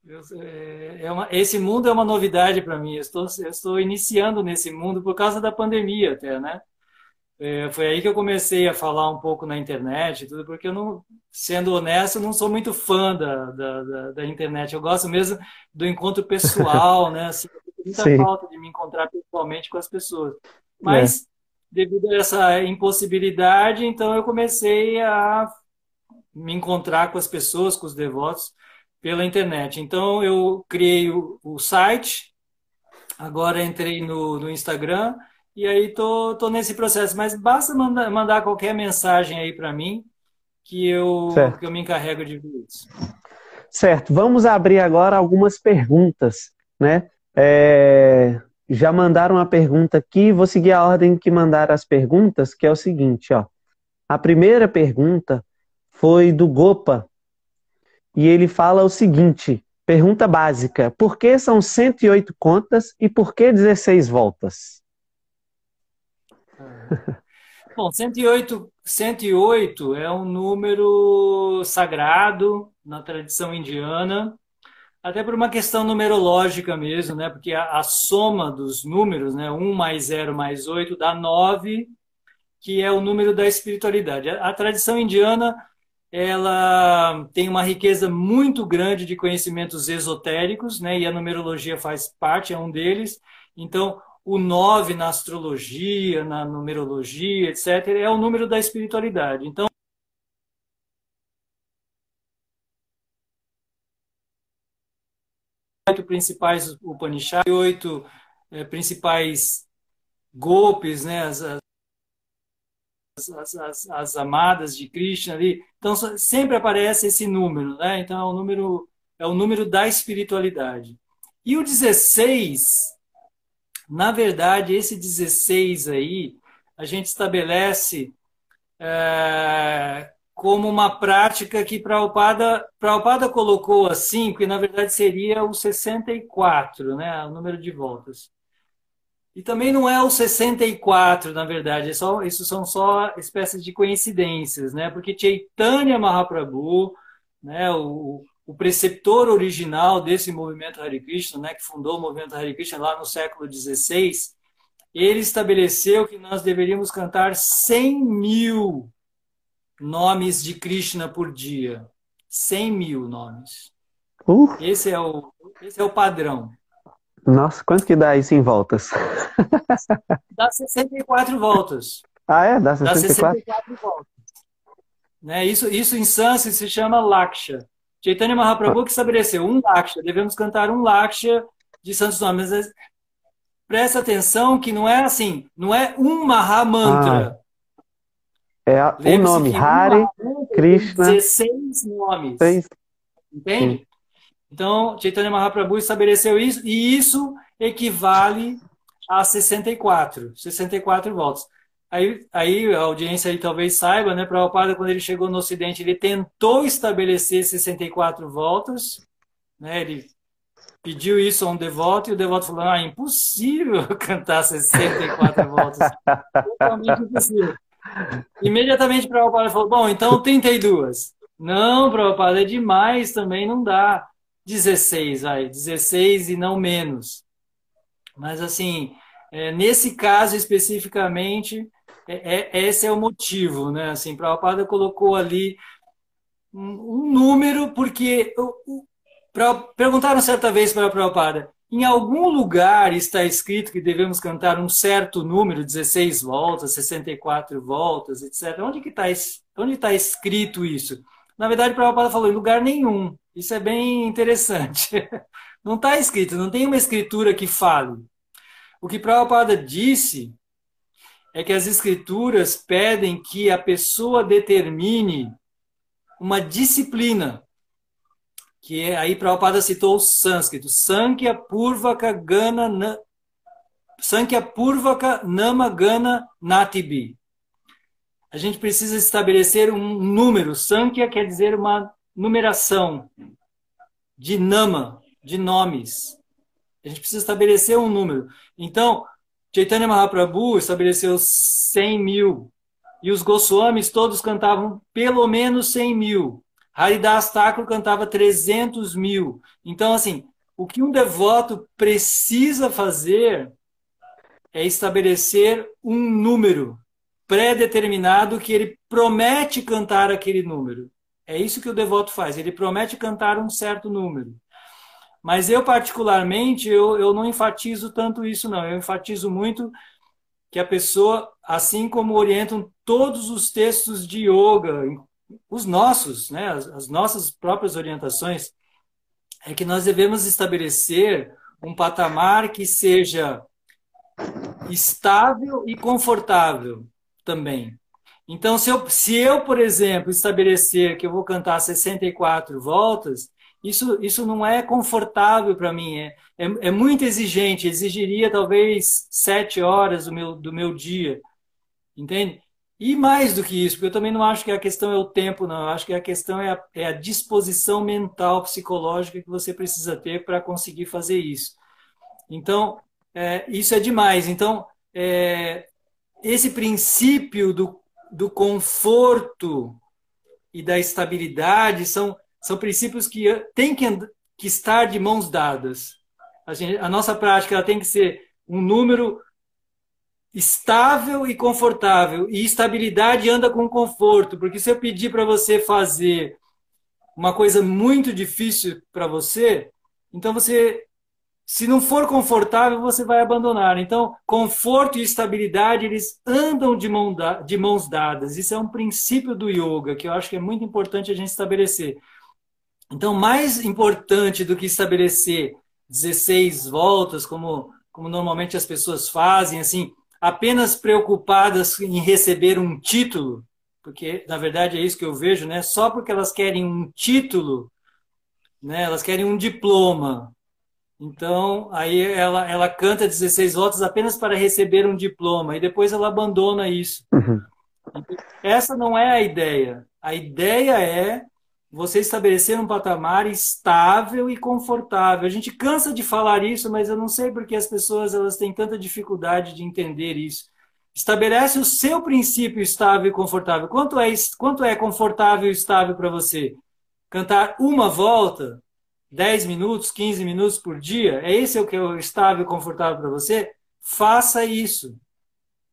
eu, é, é uma, esse mundo é uma novidade para mim. Eu estou, eu estou iniciando nesse mundo por causa da pandemia, até, né? É, foi aí que eu comecei a falar um pouco na internet, tudo, porque eu não, sendo honesto, não sou muito fã da, da, da, da internet. Eu gosto mesmo do encontro pessoal, né? Assim, muita Sim. falta de me encontrar pessoalmente com as pessoas. Mas, é. Devido a essa impossibilidade, então eu comecei a me encontrar com as pessoas, com os devotos, pela internet. Então, eu criei o, o site, agora entrei no, no Instagram e aí tô, tô nesse processo. Mas basta mandar, mandar qualquer mensagem aí para mim que eu, que eu me encarrego de ver isso.
Certo. Vamos abrir agora algumas perguntas, né? É, já mandaram uma pergunta aqui, vou seguir a ordem que mandaram as perguntas, que é o seguinte, ó. A primeira pergunta foi do Gopa, e ele fala o seguinte, pergunta básica, por que são 108 contas e por que 16 voltas?
Bom, 108, 108 é um número sagrado na tradição indiana, até por uma questão numerológica mesmo, né? Porque a, a, soma dos números, né? 1 mais 0 mais 8 dá 9, que é o número da espiritualidade. A, a tradição indiana ela tem uma riqueza muito grande de conhecimentos esotéricos, né? E a numerologia faz parte, é um deles. Então, o 9 na astrologia, na numerologia, etc., é o número da espiritualidade. Então, oito principais Upanishads, oito é, principais golpes, né, as, as, as, as, amadas de Krishna ali. Então sempre aparece esse número, né? Então é o número é o número da espiritualidade. E o 16, na verdade, esse 16 aí, a gente estabelece é, como uma prática que Prabhupada, Prabhupada colocou assim, porque na verdade seria o 64, né, o número de voltas. E também não é o 64, na verdade, é só, isso são só espécies de coincidências, né? Porque Chaitanya Mahaprabhu, né, o, o preceptor original desse movimento Hare Krishna, né, que fundou o movimento Hare Krishna lá no século XVI, ele estabeleceu que nós deveríamos cantar 100 mil nomes de Krishna por dia. 100 mil nomes. Uh. Esse, é o, esse é o padrão.
Nossa, quanto que dá isso em voltas?
Dá 64 voltas.
Ah, é? Dá 64, dá 64 voltas.
Né? Isso, isso em sânscrito se chama Laksha. Chaitanya Mahaprabhu que estabeleceu um Laksha. Devemos cantar um Laksha de santos nomes. Mas presta atenção que não é assim, não é um Mahamantra.
É um nome, Hare, Krishna.
16 nomes. Seis. Entende? Sim. Então, Chaitanya Mahaprabhu estabeleceu isso, e isso equivale a 64, 64 voltas. Aí, aí a audiência aí talvez saiba, né? Prabhupada, quando ele chegou no Ocidente, ele tentou estabelecer 64 voltas, né? Ele pediu isso a um devoto e o devoto falou: Ah, impossível cantar 64 voltas. Totalmente impossível. Imediatamente Prabhupada falou: Bom, então 32. Não, Prabhupada, é demais também, não dá. 16, vai, 16 e não menos. Mas, assim, é, nesse caso especificamente, é, é, esse é o motivo, né? Assim, Prabhupada colocou ali um, um número, porque pra, perguntaram certa vez para Prabhupada, em algum lugar está escrito que devemos cantar um certo número, 16 voltas, 64 voltas, etc. Onde que está onde está escrito isso? Na verdade, Prabhupada falou em lugar nenhum. Isso é bem interessante. Não está escrito, não tem uma escritura que fale. O que Prabhupada disse é que as escrituras pedem que a pessoa determine uma disciplina. Que é, aí Prabhupada citou o sânscrito. Sankhya Purvaka Gana na, Sankhya Purvaka Nama Gana Natibi. A gente precisa estabelecer um número. Sankhya quer dizer uma numeração de nama, de nomes. A gente precisa estabelecer um número. Então, Chaitanya Mahaprabhu estabeleceu 100 mil e os Goswamis todos cantavam pelo menos 100 mil. Haridas Thakur cantava 300 mil. Então, assim, o que um devoto precisa fazer é estabelecer um número pré-determinado que ele promete cantar aquele número. É isso que o devoto faz, ele promete cantar um certo número. Mas eu, particularmente, eu, eu não enfatizo tanto isso, não. Eu enfatizo muito que a pessoa, assim como orientam todos os textos de yoga, os nossos, né, as, as nossas próprias orientações, é que nós devemos estabelecer um patamar que seja estável e confortável também. Então, se eu, se eu, por exemplo, estabelecer que eu vou cantar 64 voltas, isso, isso não é confortável para mim, é, é, é, muito exigente, exigiria talvez sete horas do meu, do meu dia, entende? E mais do que isso, porque eu também não acho que a questão é o tempo, não, eu acho que a questão é a, é a disposição mental, psicológica que você precisa ter para conseguir fazer isso. Então, é, isso é demais. Então, é, esse princípio do, do conforto e da estabilidade são são princípios que têm que, que estar de mãos dadas. A, gente, a nossa prática ela tem que ser um número estável e confortável. E estabilidade anda com conforto, porque se eu pedir para você fazer uma coisa muito difícil para você, então você, se não for confortável, você vai abandonar. Então, conforto e estabilidade, eles andam de, mão da, de mãos dadas. Isso é um princípio do yoga que eu acho que é muito importante a gente estabelecer. Então, mais importante do que estabelecer 16 voltas, como, como normalmente as pessoas fazem, assim, apenas preocupadas em receber um título, porque na verdade é isso que eu vejo, né? Só porque elas querem um título, né? Elas querem um diploma. Então, aí ela, ela canta 16 voltas apenas para receber um diploma e depois ela abandona isso. Uhum. Essa não é a ideia. A ideia é você estabelecer um patamar estável e confortável. A gente cansa de falar isso, mas eu não sei porque as pessoas elas têm tanta dificuldade de entender isso. Estabelece o seu princípio estável e confortável. Quanto é, quanto é confortável e estável para você? Cantar uma volta, 10 minutos, 15 minutos por dia? É esse o que é estável e confortável para você? Faça isso.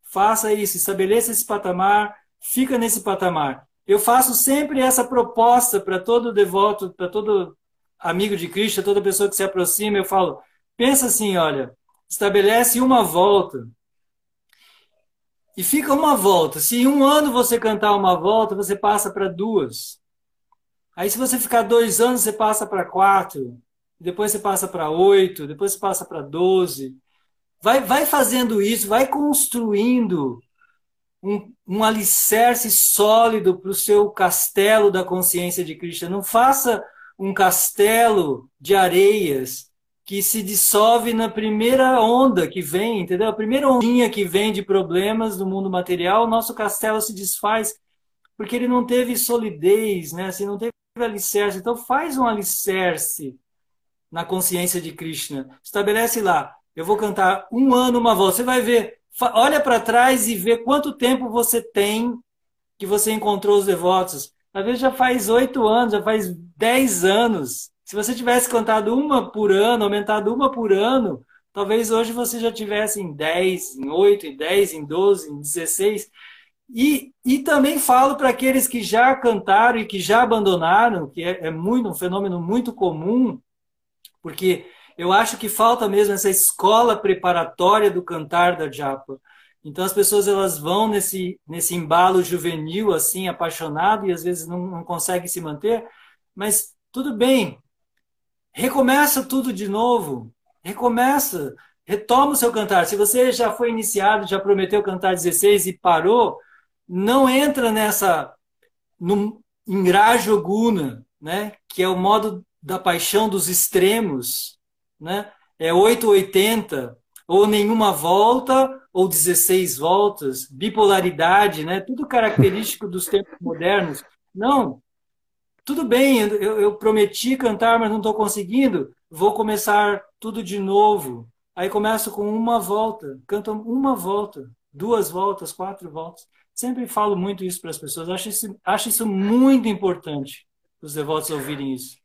Faça isso. Estabeleça esse patamar, fica nesse patamar. Eu faço sempre essa proposta para todo devoto, para todo amigo de Cristo, toda pessoa que se aproxima, eu falo: pensa assim, olha, estabelece uma volta. E fica uma volta. Se em um ano você cantar uma volta, você passa para duas. Aí, se você ficar dois anos, você passa para quatro. Depois você passa para oito. Depois você passa para doze. Vai, vai fazendo isso, vai construindo um, um alicerce sólido para o seu castelo da consciência de Cristo. Não faça um castelo de areias que se dissolve na primeira onda que vem, entendeu? A primeira ondinha que vem de problemas do mundo material, o nosso castelo se desfaz porque ele não teve solidez, né? Assim, não teve alicerce. Então faz um alicerce na consciência de Krishna. Estabelece lá. Eu vou cantar um ano uma voz. Você vai ver olha para trás e vê quanto tempo você tem que você encontrou os devotos. Vezes já faz oito anos, já faz dez anos. Se você tivesse contado uma por ano, aumentado uma por ano, talvez hoje você já tivesse em dez, em oito, em dez, em doze, em dezesseis. E, e também falo para aqueles que já cantaram e que já abandonaram, que é, é muito um fenômeno muito comum, porque eu acho que falta mesmo essa escola preparatória do cantar da japa. Então as pessoas elas vão nesse nesse embalo juvenil assim, apaixonado e às vezes não, não conseguem se manter, mas tudo bem. Recomeça tudo de novo. Recomeça, retoma o seu cantar. Se você já foi iniciado, já prometeu cantar 16 e parou, não entra nessa no Ingrajoguna, né, que é o modo da paixão dos extremos, né? É 880 ou nenhuma volta ou 16 voltas, bipolaridade, né? Tudo característico dos tempos modernos. Não, tudo bem, eu, eu prometi cantar, mas não estou conseguindo. Vou começar tudo de novo. Aí começo com uma volta, canto uma volta, duas voltas, quatro voltas. sempre falo muito isso para as pessoas. Acho isso, acho isso muito importante os devotos ouvirem isso.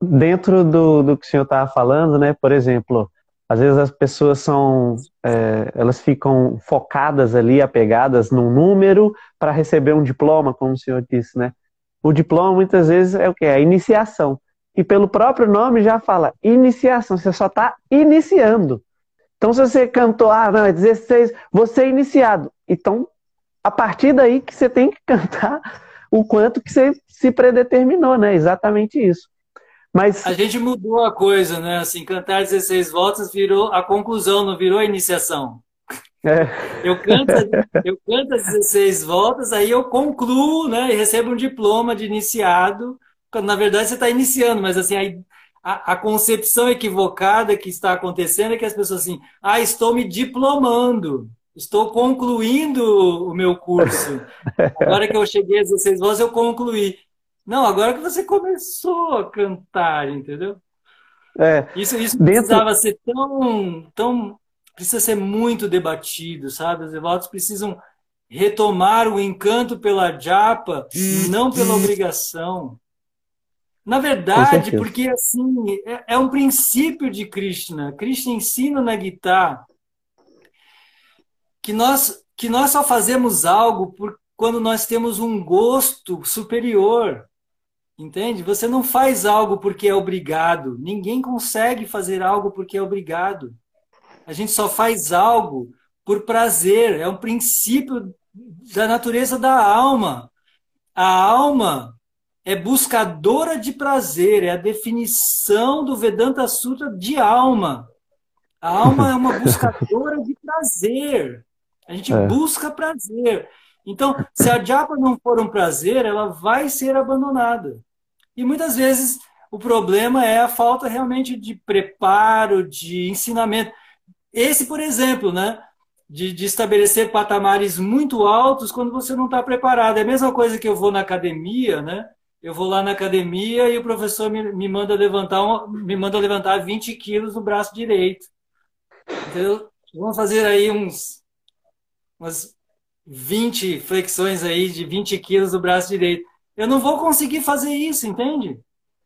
Dentro do, do que o senhor estava falando, né? Por exemplo, às vezes as pessoas são, é, elas ficam focadas ali, apegadas num número para receber um diploma, como o senhor disse, né? O diploma muitas vezes é o que? É a iniciação. E pelo próprio nome já fala iniciação, você só está iniciando. Então, se você cantou, ah, não, é 16, você é iniciado. Então, a partir daí que você tem que cantar o quanto que você se predeterminou, né? Exatamente isso. Mas
a gente mudou a coisa, né? Assim, cantar 16 voltas virou a conclusão, não virou a iniciação. É. Eu canto, eu canto as 16 voltas, aí eu concluo, né? E recebo um diploma de iniciado. Quando, na verdade, você está iniciando, mas assim, a, a, concepção equivocada que está acontecendo é que as pessoas assim, ah, estou me diplomando. Estou concluindo o meu curso. Agora que eu cheguei às 16 vozes, eu concluí. Não, agora que você começou a cantar, entendeu? É, isso isso dentro... precisava ser tão, tão. Precisa ser muito debatido, sabe? Os devotos precisam retomar o encanto pela japa, não pela obrigação. Na verdade, porque assim, é, é um princípio de Krishna. Krishna ensina na guitarra que nós, que nós só fazemos algo por, quando nós temos um gosto superior. Entende? Você não faz algo porque é obrigado. Ninguém consegue fazer algo porque é obrigado. A gente só faz algo por prazer. É um princípio da natureza da alma. A alma é buscadora de prazer, é a definição do Vedanta Sutra de alma. A alma é uma buscadora de prazer. A gente é. busca prazer. Então, se a japa não for um prazer, ela vai ser abandonada. E muitas vezes o problema é a falta realmente de preparo, de ensinamento. Esse, por exemplo, né? De, de estabelecer patamares muito altos quando você não está preparado. É a mesma coisa que eu vou na academia, né? Eu vou lá na academia e o professor me, me manda levantar me manda levantar 20 quilos no braço direito. Vamos fazer aí uns umas 20 flexões aí de 20 quilos do braço direito. Eu não vou conseguir fazer isso, entende?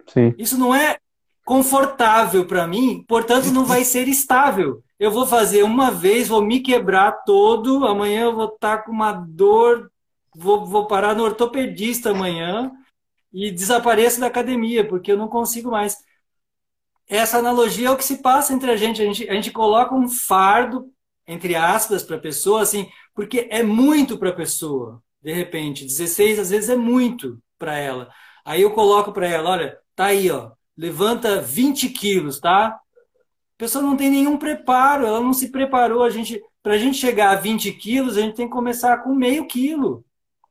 Sim. Isso não é confortável para mim, portanto não vai ser estável. Eu vou fazer uma vez, vou me quebrar todo, amanhã eu vou estar tá com uma dor, vou, vou parar no ortopedista amanhã e desapareço da academia, porque eu não consigo mais. Essa analogia é o que se passa entre a gente. A gente, a gente coloca um fardo, entre aspas, para a pessoa, assim, porque é muito para a pessoa, de repente. 16 às vezes é muito para ela. Aí eu coloco para ela, olha, tá aí, ó, levanta 20 quilos, tá? A pessoa não tem nenhum preparo, ela não se preparou. A gente, para a gente chegar a 20 quilos, a gente tem que começar com meio quilo.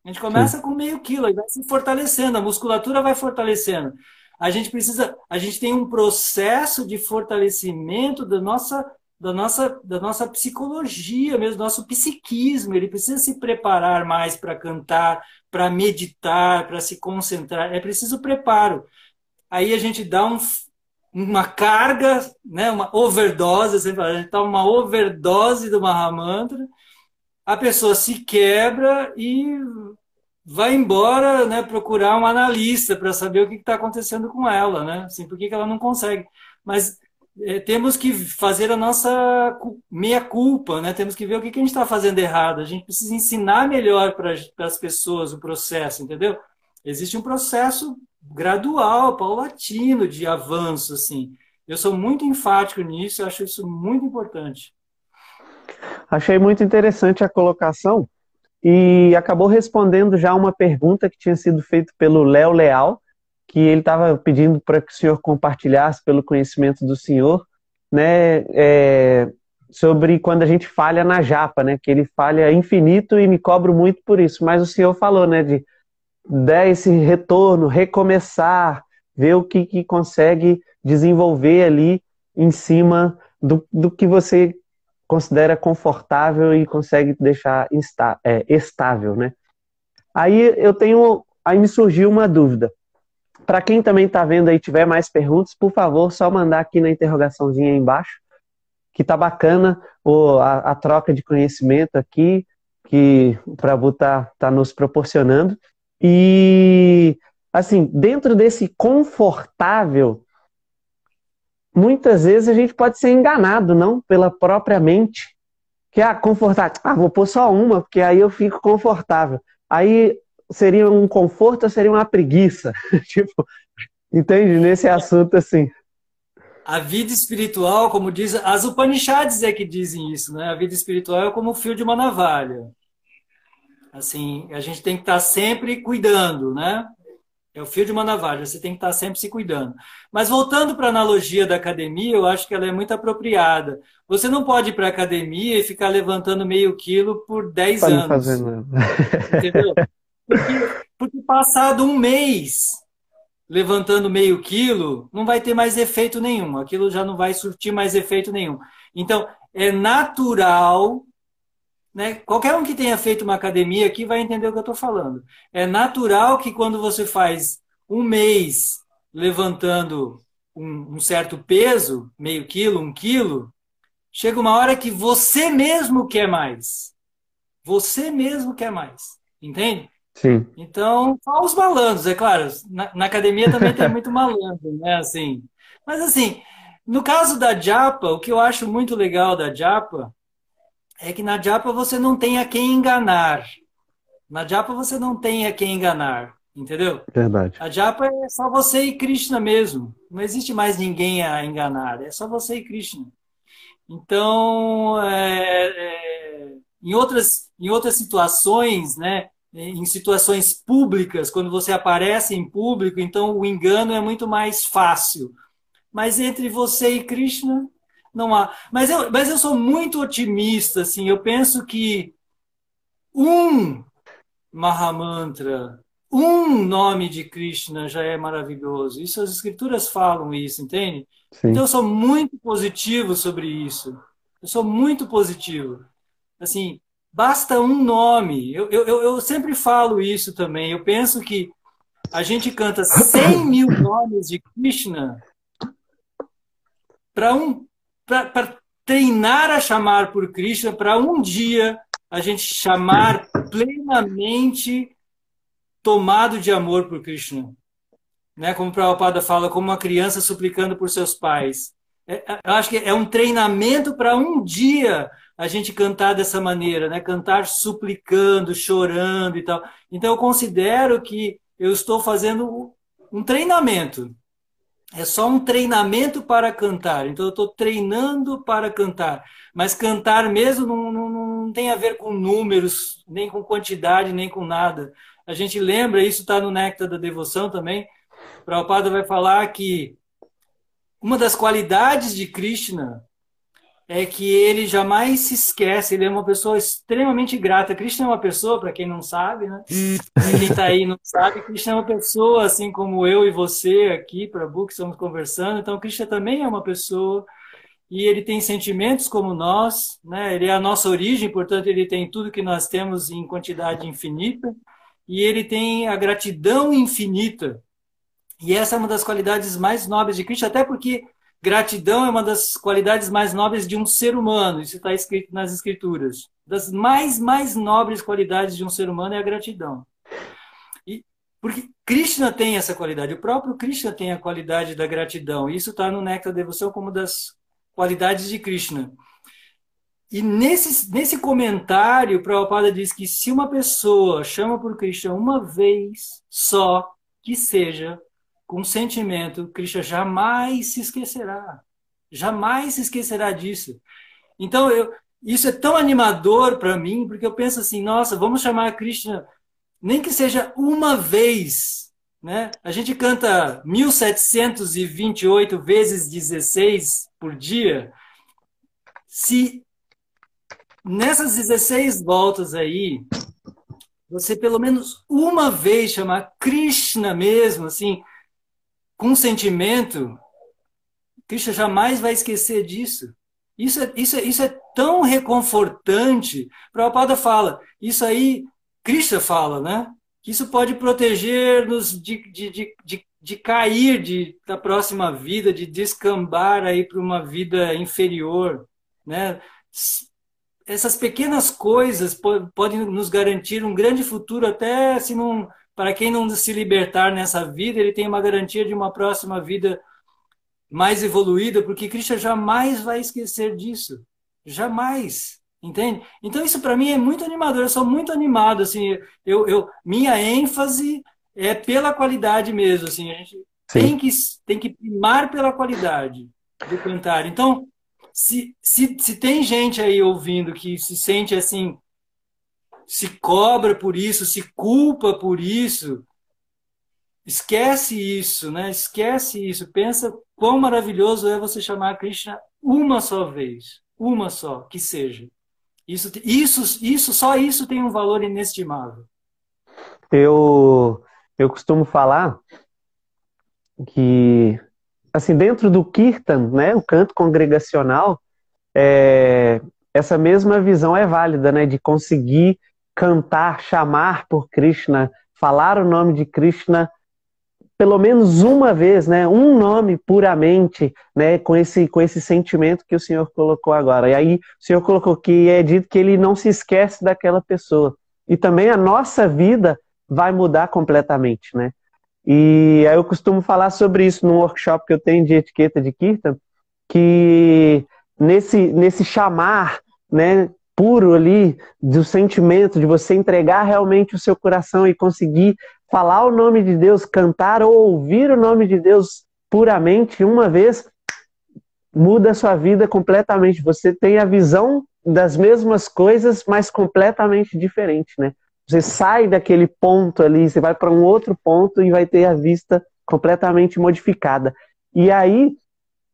A gente começa Sim. com meio quilo, aí vai se fortalecendo, a musculatura vai fortalecendo. A gente precisa, a gente tem um processo de fortalecimento da nossa da nossa, da nossa psicologia mesmo, do nosso psiquismo. Ele precisa se preparar mais para cantar, para meditar, para se concentrar. É preciso preparo. Aí a gente dá um, uma carga, né, uma overdose, sempre a gente dá uma overdose do Mahamantra, a pessoa se quebra e vai embora né, procurar um analista para saber o que está acontecendo com ela, né? Assim, por que, que ela não consegue. Mas é, temos que fazer a nossa meia-culpa, né? temos que ver o que, que a gente está fazendo errado. A gente precisa ensinar melhor para as pessoas o processo, entendeu? Existe um processo gradual, paulatino de avanço, assim. Eu sou muito enfático nisso, eu acho isso muito importante.
Achei muito interessante a colocação e acabou respondendo já uma pergunta que tinha sido feita pelo Léo Leal, que ele estava pedindo para que o senhor compartilhasse pelo conhecimento do senhor, né, é, sobre quando a gente falha na japa, né, que ele falha infinito e me cobro muito por isso. Mas o senhor falou, né, de dar esse retorno, recomeçar, ver o que, que consegue desenvolver ali em cima do, do que você considera confortável e consegue deixar é, estável, né? Aí eu tenho, aí me surgiu uma dúvida. Para quem também está vendo aí tiver mais perguntas, por favor, só mandar aqui na interrogaçãozinha aí embaixo, que tá bacana a, a troca de conhecimento aqui, que o Prabhu está tá nos proporcionando. E, assim, dentro desse confortável, muitas vezes a gente pode ser enganado, não? Pela própria mente. Que, ah, confortável, ah, vou pôr só uma, porque aí eu fico confortável. Aí seria um conforto ou seria uma preguiça? tipo, entende? Nesse assunto, assim.
A vida espiritual, como diz, as Upanishads é que dizem isso, né? A vida espiritual é como o fio de uma navalha. Assim, a gente tem que estar sempre cuidando, né? É o fio de uma navalha, você tem que estar sempre se cuidando. Mas voltando para a analogia da academia, eu acho que ela é muito apropriada. Você não pode ir para a academia e ficar levantando meio quilo por 10 pode anos. Fazer. Entendeu? Porque, porque passado um mês levantando meio quilo, não vai ter mais efeito nenhum. Aquilo já não vai surtir mais efeito nenhum. Então, é natural né? Qualquer um que tenha feito uma academia aqui vai entender o que eu estou falando. É natural que quando você faz um mês levantando um, um, certo peso, meio quilo, um quilo, chega uma hora que você mesmo quer mais. Você mesmo quer mais. Entende?
Sim.
Então, só os malandros, é claro. Na, na academia também tem muito malandro, né? Assim. Mas assim, no caso da Japa, o que eu acho muito legal da Japa é que na Japa você não tem a quem enganar. Na Japa você não tem a quem enganar, entendeu?
Verdade.
A Japa é só você e Krishna mesmo. Não existe mais ninguém a enganar. É só você e Krishna. Então, é, é, em, outras, em outras situações, né, em situações públicas, quando você aparece em público, então o engano é muito mais fácil. Mas entre você e Krishna, não há. Mas eu, mas eu sou muito otimista, assim. Eu penso que um Mahamantra, um nome de Krishna já é maravilhoso. Isso as escrituras falam isso, entende? Sim. Então eu sou muito positivo sobre isso. Eu sou muito positivo. Assim, basta um nome. Eu, eu, eu sempre falo isso também. Eu penso que a gente canta 100 mil nomes de Krishna para um para treinar a chamar por Krishna, para um dia a gente chamar plenamente tomado de amor por Krishna. Né? Como o Prabhupada fala, como uma criança suplicando por seus pais. É, é eu acho que é um treinamento para um dia a gente cantar dessa maneira, né? cantar suplicando, chorando e tal. Então eu considero que eu estou fazendo um treinamento é só um treinamento para cantar. Então, eu estou treinando para cantar. Mas cantar mesmo não, não, não, tem a ver com números, nem com quantidade, nem com nada. A gente lembra, isso está no Néctar da Devoção também. O Prabhupada vai falar que uma das qualidades de Krishna é que ele jamais se esquece, ele é uma pessoa extremamente grata. Krishna é uma pessoa, para quem não sabe, né? Quem está aí não sabe, Krishna é uma pessoa, assim como eu e você aqui, Prabhu, que estamos conversando. Então, Krishna também é uma pessoa e ele tem sentimentos como nós, né? Ele é a nossa origem, portanto, ele tem tudo que nós temos em quantidade infinita e ele tem a gratidão infinita. E essa é uma das qualidades mais nobres de Krishna, até porque Gratidão é uma das qualidades mais nobres de um ser humano, isso está escrito nas Escrituras. Das mais, mais nobres qualidades de um ser humano é a gratidão. E, porque Krishna tem essa qualidade, o próprio Krishna tem a qualidade da gratidão. Isso está no Néctar Devoção como das qualidades de Krishna. E nesse, nesse comentário, o Prabhupada diz que se uma pessoa chama por Krishna uma vez só, que seja com sentimento, Krishna jamais se esquecerá. Jamais se esquecerá disso. Então, eu, isso é tão animador para mim, porque eu penso assim, nossa, vamos chamar Krishna, nem que seja uma vez. Né? A gente canta 1728 vezes 16 por dia. Se nessas 16 voltas aí, você pelo menos uma vez chamar Krishna mesmo, assim, com sentimento, Cristo jamais vai esquecer disso. Isso é, isso é, isso é tão reconfortante. Prabhupada fala, isso aí, Cristo fala, né? Que isso pode proteger-nos de, de, de, de, de cair de, da próxima vida, de descambar aí para uma vida inferior, né? essas pequenas coisas podem nos garantir um grande futuro, até se não, para quem não se libertar nessa vida, ele tem uma garantia de uma próxima vida mais evoluída, porque Cristo jamais vai esquecer disso. Jamais. Entende? Então isso para mim é muito animador, eu sou muito animado, assim, eu, eu minha ênfase é pela qualidade mesmo, assim, a gente tem que, tem que primar pela qualidade do cantar. Então, se, se, se tem gente aí ouvindo que se sente assim, se cobra por isso, se culpa por isso, esquece isso, né? Esquece isso. Pensa quão maravilhoso é você chamar a Krishna uma só vez, uma só, que seja. Isso, isso, isso, só isso tem um valor inestimável.
Eu, eu costumo falar que, assim, dentro do kirtan, né, o canto congregacional, é, essa mesma visão é válida, né, de conseguir cantar, chamar por Krishna, falar o nome de Krishna pelo menos uma vez, né, um nome puramente, né, com esse com esse sentimento que o Senhor colocou agora. E aí o Senhor colocou que é dito que ele não se esquece daquela pessoa. E também a nossa vida vai mudar completamente, né? E aí eu costumo falar sobre isso num workshop que eu tenho de etiqueta de Kirtan, que nesse nesse chamar, né, puro ali do sentimento de você entregar realmente o seu coração e conseguir falar o nome de Deus, cantar ou ouvir o nome de Deus puramente uma vez, muda a sua vida completamente. Você tem a visão das mesmas coisas, mas completamente diferente, né? Você sai daquele ponto ali, você vai para um outro ponto e vai ter a vista completamente modificada. E aí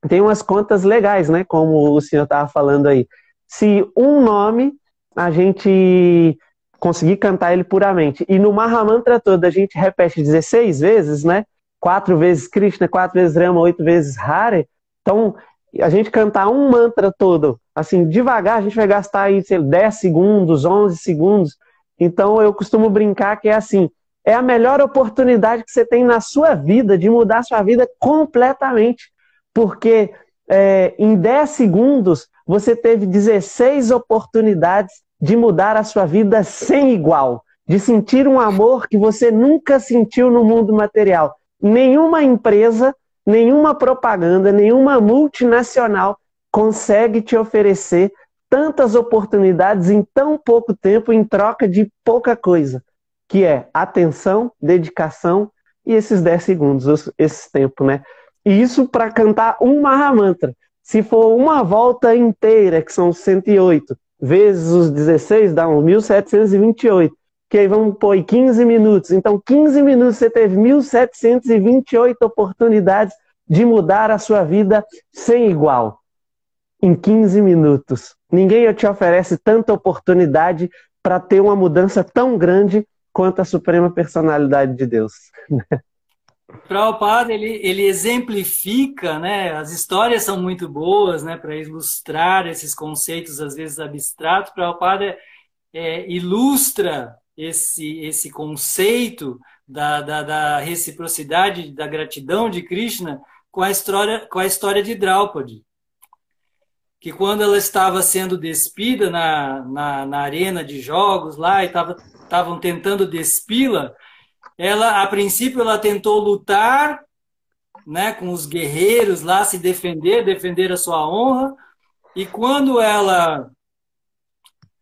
tem umas contas legais, né? Como o senhor estava falando aí. Se um nome a gente conseguir cantar ele puramente. E no Mahamantra todo a gente repete 16 vezes, né? Quatro vezes Krishna, quatro vezes Rama, oito vezes Hare. Então, a gente cantar um mantra todo, assim, devagar, a gente vai gastar aí, sei, 10 segundos, 11 segundos. Então, eu costumo brincar que é assim, é a melhor oportunidade que você tem na sua vida de mudar sua vida completamente. Porque é, em 10 segundos você teve 16 oportunidades de mudar a sua vida sem igual, de sentir um amor que você nunca sentiu no mundo material. Nenhuma empresa, nenhuma propaganda, nenhuma multinacional consegue te oferecer tantas oportunidades em tão pouco tempo em troca de pouca coisa, que é atenção, dedicação e esses 10 segundos, esse tempo, né? E isso para cantar um Mahamantra. Se for uma volta inteira, que são 108, vezes os 16 dá 1728. Que aí vamos pôr 15 minutos. Então, 15 minutos você teve 1728 oportunidades de mudar a sua vida sem igual. Em 15 minutos. Ninguém te oferece tanta oportunidade para ter uma mudança tão grande quanto a Suprema Personalidade de Deus.
Prabhupada, ele, ele exemplifica, né? As histórias são muito boas, né? Para ilustrar esses conceitos, às vezes abstratos. Prabhupada é, ilustra esse, esse conceito da, da, da, reciprocidade, da gratidão de Krishna com a história, com a história de Draupadi. Que quando ela estava sendo despida na, na, na arena de jogos lá e estavam tentando despi-la, ela, a princípio, ela tentou lutar né, com os guerreiros lá, se defender, defender a sua honra. E quando ela,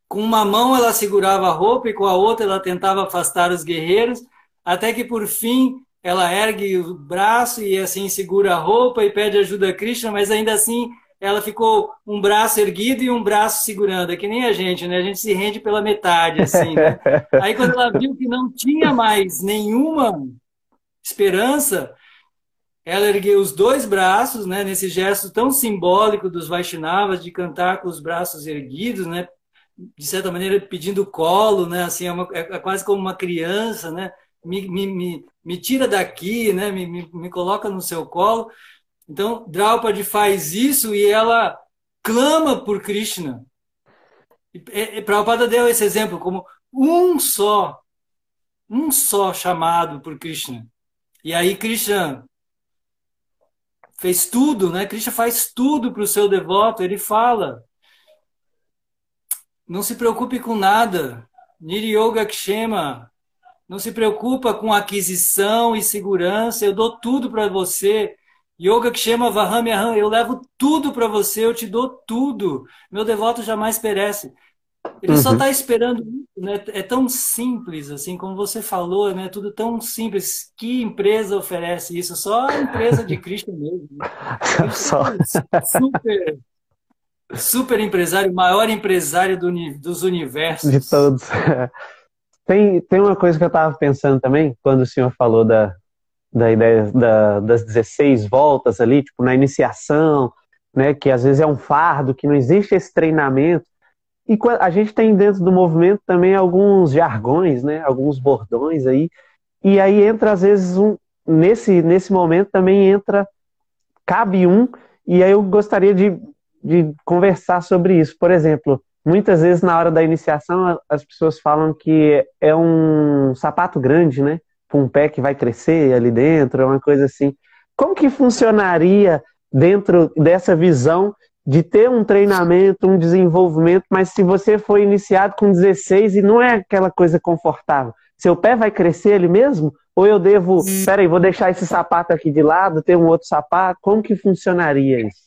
com uma mão ela segurava a roupa e com a outra ela tentava afastar os guerreiros, até que por fim ela ergue o braço e assim segura a roupa e pede ajuda a Krishna, mas ainda assim ela ficou um braço erguido e um braço segurando, é que nem a gente, né? A gente se rende pela metade, assim, né? Aí quando ela viu que não tinha mais nenhuma esperança, ela ergueu os dois braços, né? Nesse gesto tão simbólico dos Vaishnavas de cantar com os braços erguidos, né? De certa maneira pedindo colo, né? Assim, é, uma, é quase como uma criança, né? Me, me, me, me tira daqui, né? Me, me, me coloca no seu colo. Então, Draupadi faz isso e ela clama por Krishna. E, Prabhupada deu esse exemplo como um só, um só chamado por Krishna. E aí Krishna fez tudo, né? Krishna faz tudo para o seu devoto. Ele fala: não se preocupe com nada. Niri Yoga Kshema. Não se preocupa com aquisição e segurança. Eu dou tudo para você. Yoga Kshema Vahamyaham. Eu levo tudo para você. Eu te dou tudo. Meu devoto jamais perece. Ele uhum. só está esperando, né? É tão simples, assim, como você falou, né? Tudo tão simples. Que empresa oferece isso? Só a empresa de Cristo mesmo. Né? Só. Super, super empresário, maior empresário do, dos universos.
De todos. Tem, tem uma coisa que eu estava pensando também, quando o senhor falou da, da ideia da, das 16 voltas ali, tipo, na iniciação, né? Que às vezes é um fardo, que não existe esse treinamento. E a gente tem dentro do movimento também alguns jargões, né? Alguns bordões aí. E aí entra, às vezes, um. Nesse, nesse momento também entra. Cabe um. E aí eu gostaria de, de conversar sobre isso. Por exemplo, muitas vezes na hora da iniciação as pessoas falam que é um sapato grande, né? Com um pé que vai crescer ali dentro, é uma coisa assim. Como que funcionaria dentro dessa visão de ter um treinamento, um desenvolvimento, mas se você for iniciado com 16 e não é aquela coisa confortável, seu pé vai crescer ele mesmo? Ou eu devo, peraí, vou deixar esse sapato aqui de lado, ter um outro sapato? Como que funcionaria isso?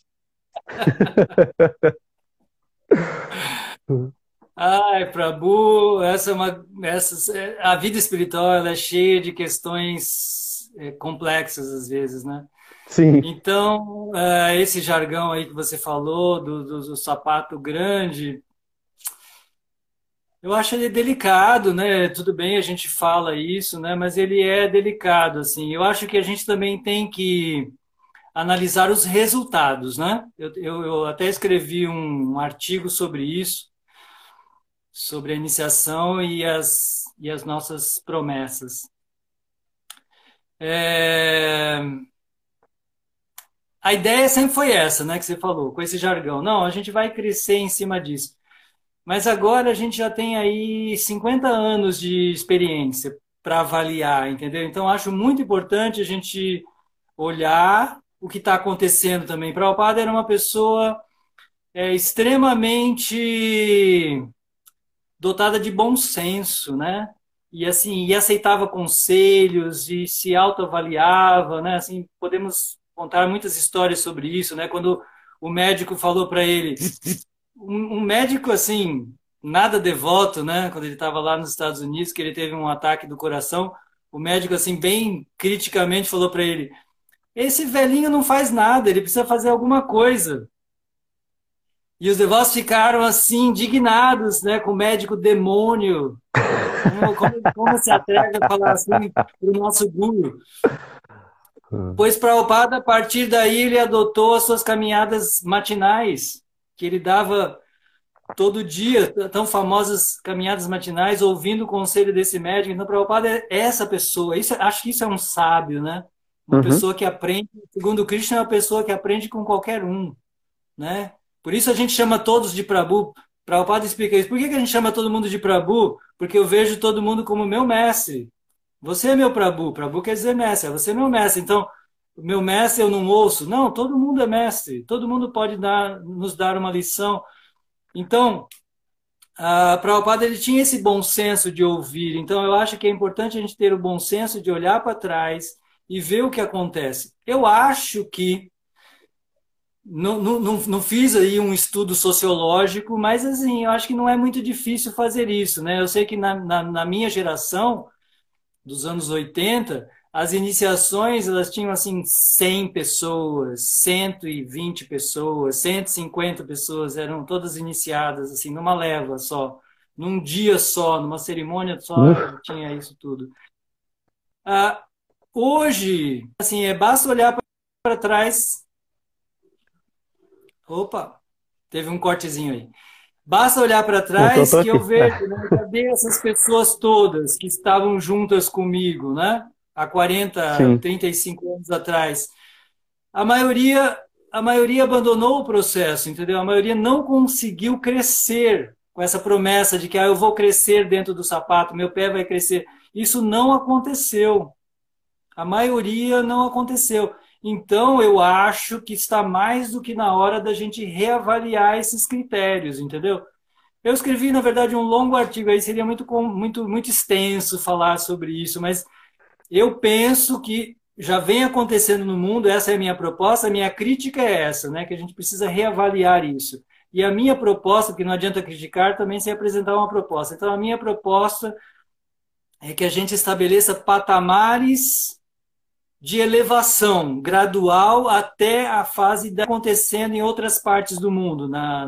Ai, Prabhu, essa é uma, essa, a vida espiritual é cheia de questões é, complexas às vezes, né?
Sim.
Então, é, esse jargão aí que você falou do, do, do, sapato grande, eu acho ele delicado, né? Tudo bem, a gente fala isso, né? Mas ele é delicado, assim. Eu acho que a gente também tem que analisar os resultados, né? Eu, eu, eu até escrevi um, um artigo sobre isso, sobre a iniciação e as, e as nossas promessas. É a ideia sempre foi essa, né, que você falou, com esse jargão. Não, a gente vai crescer em cima disso. Mas agora a gente já tem aí 50 anos de experiência para avaliar, entendeu? Então acho muito importante a gente olhar o que está acontecendo também. Prabhupada era uma pessoa é, extremamente dotada de bom senso, né? E assim, e aceitava conselhos e se autoavaliava, né? Assim, podemos contaram muitas histórias sobre isso, né? Quando o médico falou para ele, um, médico assim, nada devoto, né? Quando ele estava lá nos Estados Unidos, que ele teve um ataque do coração, o médico assim bem criticamente falou para ele: esse velhinho não faz nada, ele precisa fazer alguma coisa. E os devotos ficaram assim indignados, né, com o médico demônio. Como, como, como se atreve a falar assim para o nosso guru? Pois Prabhupada, a partir daí, ele adotou as suas caminhadas matinais, que ele dava todo dia, tão famosas caminhadas matinais, ouvindo o conselho desse médico. Então, Prabhupada é essa pessoa. Isso, acho que isso é um sábio, né? Uma uhum. pessoa que aprende, segundo Krishna, é uma pessoa que aprende com qualquer um, né? Por isso a gente chama todos de Prabhu. Prabhupada explica isso. Por que, a gente chama todo mundo de Prabhu? Porque eu vejo todo mundo como meu mestre. Você é meu Prabhu, Prabhu quer dizer mestre, você é meu mestre. Então, meu mestre eu não ouço. Não, todo mundo é mestre, todo mundo pode dar, nos dar uma lição. Então, a Prabhupada ele tinha esse bom senso de ouvir. Então, eu acho que é importante a gente ter o bom senso de olhar para trás e ver o que acontece. Eu acho que não, não, não, fiz aí um estudo sociológico, mas assim, eu acho que não é muito difícil fazer isso, né? Eu sei que na, na, na minha geração, dos anos 80, as iniciações elas tinham assim 100 pessoas, 120 pessoas, 150 pessoas eram todas iniciadas assim numa leva só, num dia só, numa cerimônia só, tinha isso tudo. Ah, hoje, assim, é basta olhar para trás. Opa, teve um cortezinho aí. Basta olhar para trás que eu vejo, né, cadê essas pessoas todas que estavam juntas comigo, né? Há 40, Sim. 35 anos atrás. A maioria, a maioria abandonou o processo, entendeu? A maioria não conseguiu crescer com essa promessa de que ah, eu vou crescer dentro do sapato, meu pé vai crescer. Isso não aconteceu. A maioria não aconteceu. Então, eu acho que está mais do que na hora da gente reavaliar esses critérios, entendeu? Eu escrevi, na verdade, um longo artigo, aí seria muito, muito, muito extenso falar sobre isso, mas eu penso que já vem acontecendo no mundo, essa é a minha proposta, a minha crítica é essa, né, que a gente precisa reavaliar isso. E a minha proposta, porque não adianta criticar, também sem apresentar uma proposta. Então, a minha proposta é que a gente estabeleça patamares de elevação gradual até a fase de acontecendo em outras partes do mundo, na,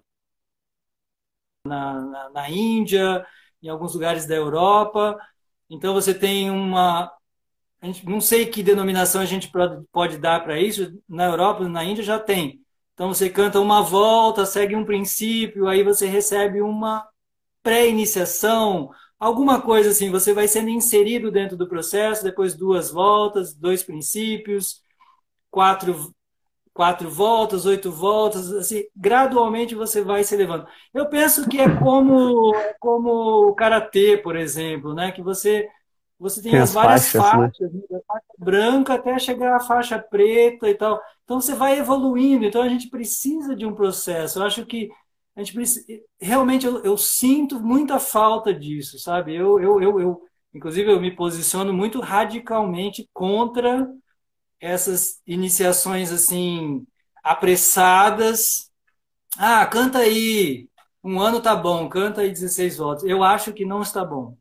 na, na, na Índia, em alguns lugares da Europa. Então você tem uma, gente, não sei que denominação a gente pode dar para isso. Na Europa, na Índia já tem. Então você canta uma volta, segue um princípio, aí você recebe uma pré-iniciação, alguma coisa assim. Você vai sendo inserido dentro do processo, depois duas voltas, dois princípios, quatro quatro voltas, oito voltas, assim, gradualmente você vai se elevando. Eu penso que é como como o karatê, por exemplo, né, que você você tem, tem as, as várias faixas, né? faixas né? da faixa branca até chegar à faixa preta e tal. Então você vai evoluindo. Então a gente precisa de um processo. Eu acho que gente precisa, realmente eu, eu sinto muita falta disso, sabe? Eu, eu, eu, eu, inclusive eu me posiciono muito radicalmente contra essas iniciações assim apressadas. Ah, canta aí, um ano tá bom, canta aí 16 votos. Eu acho que não está bom.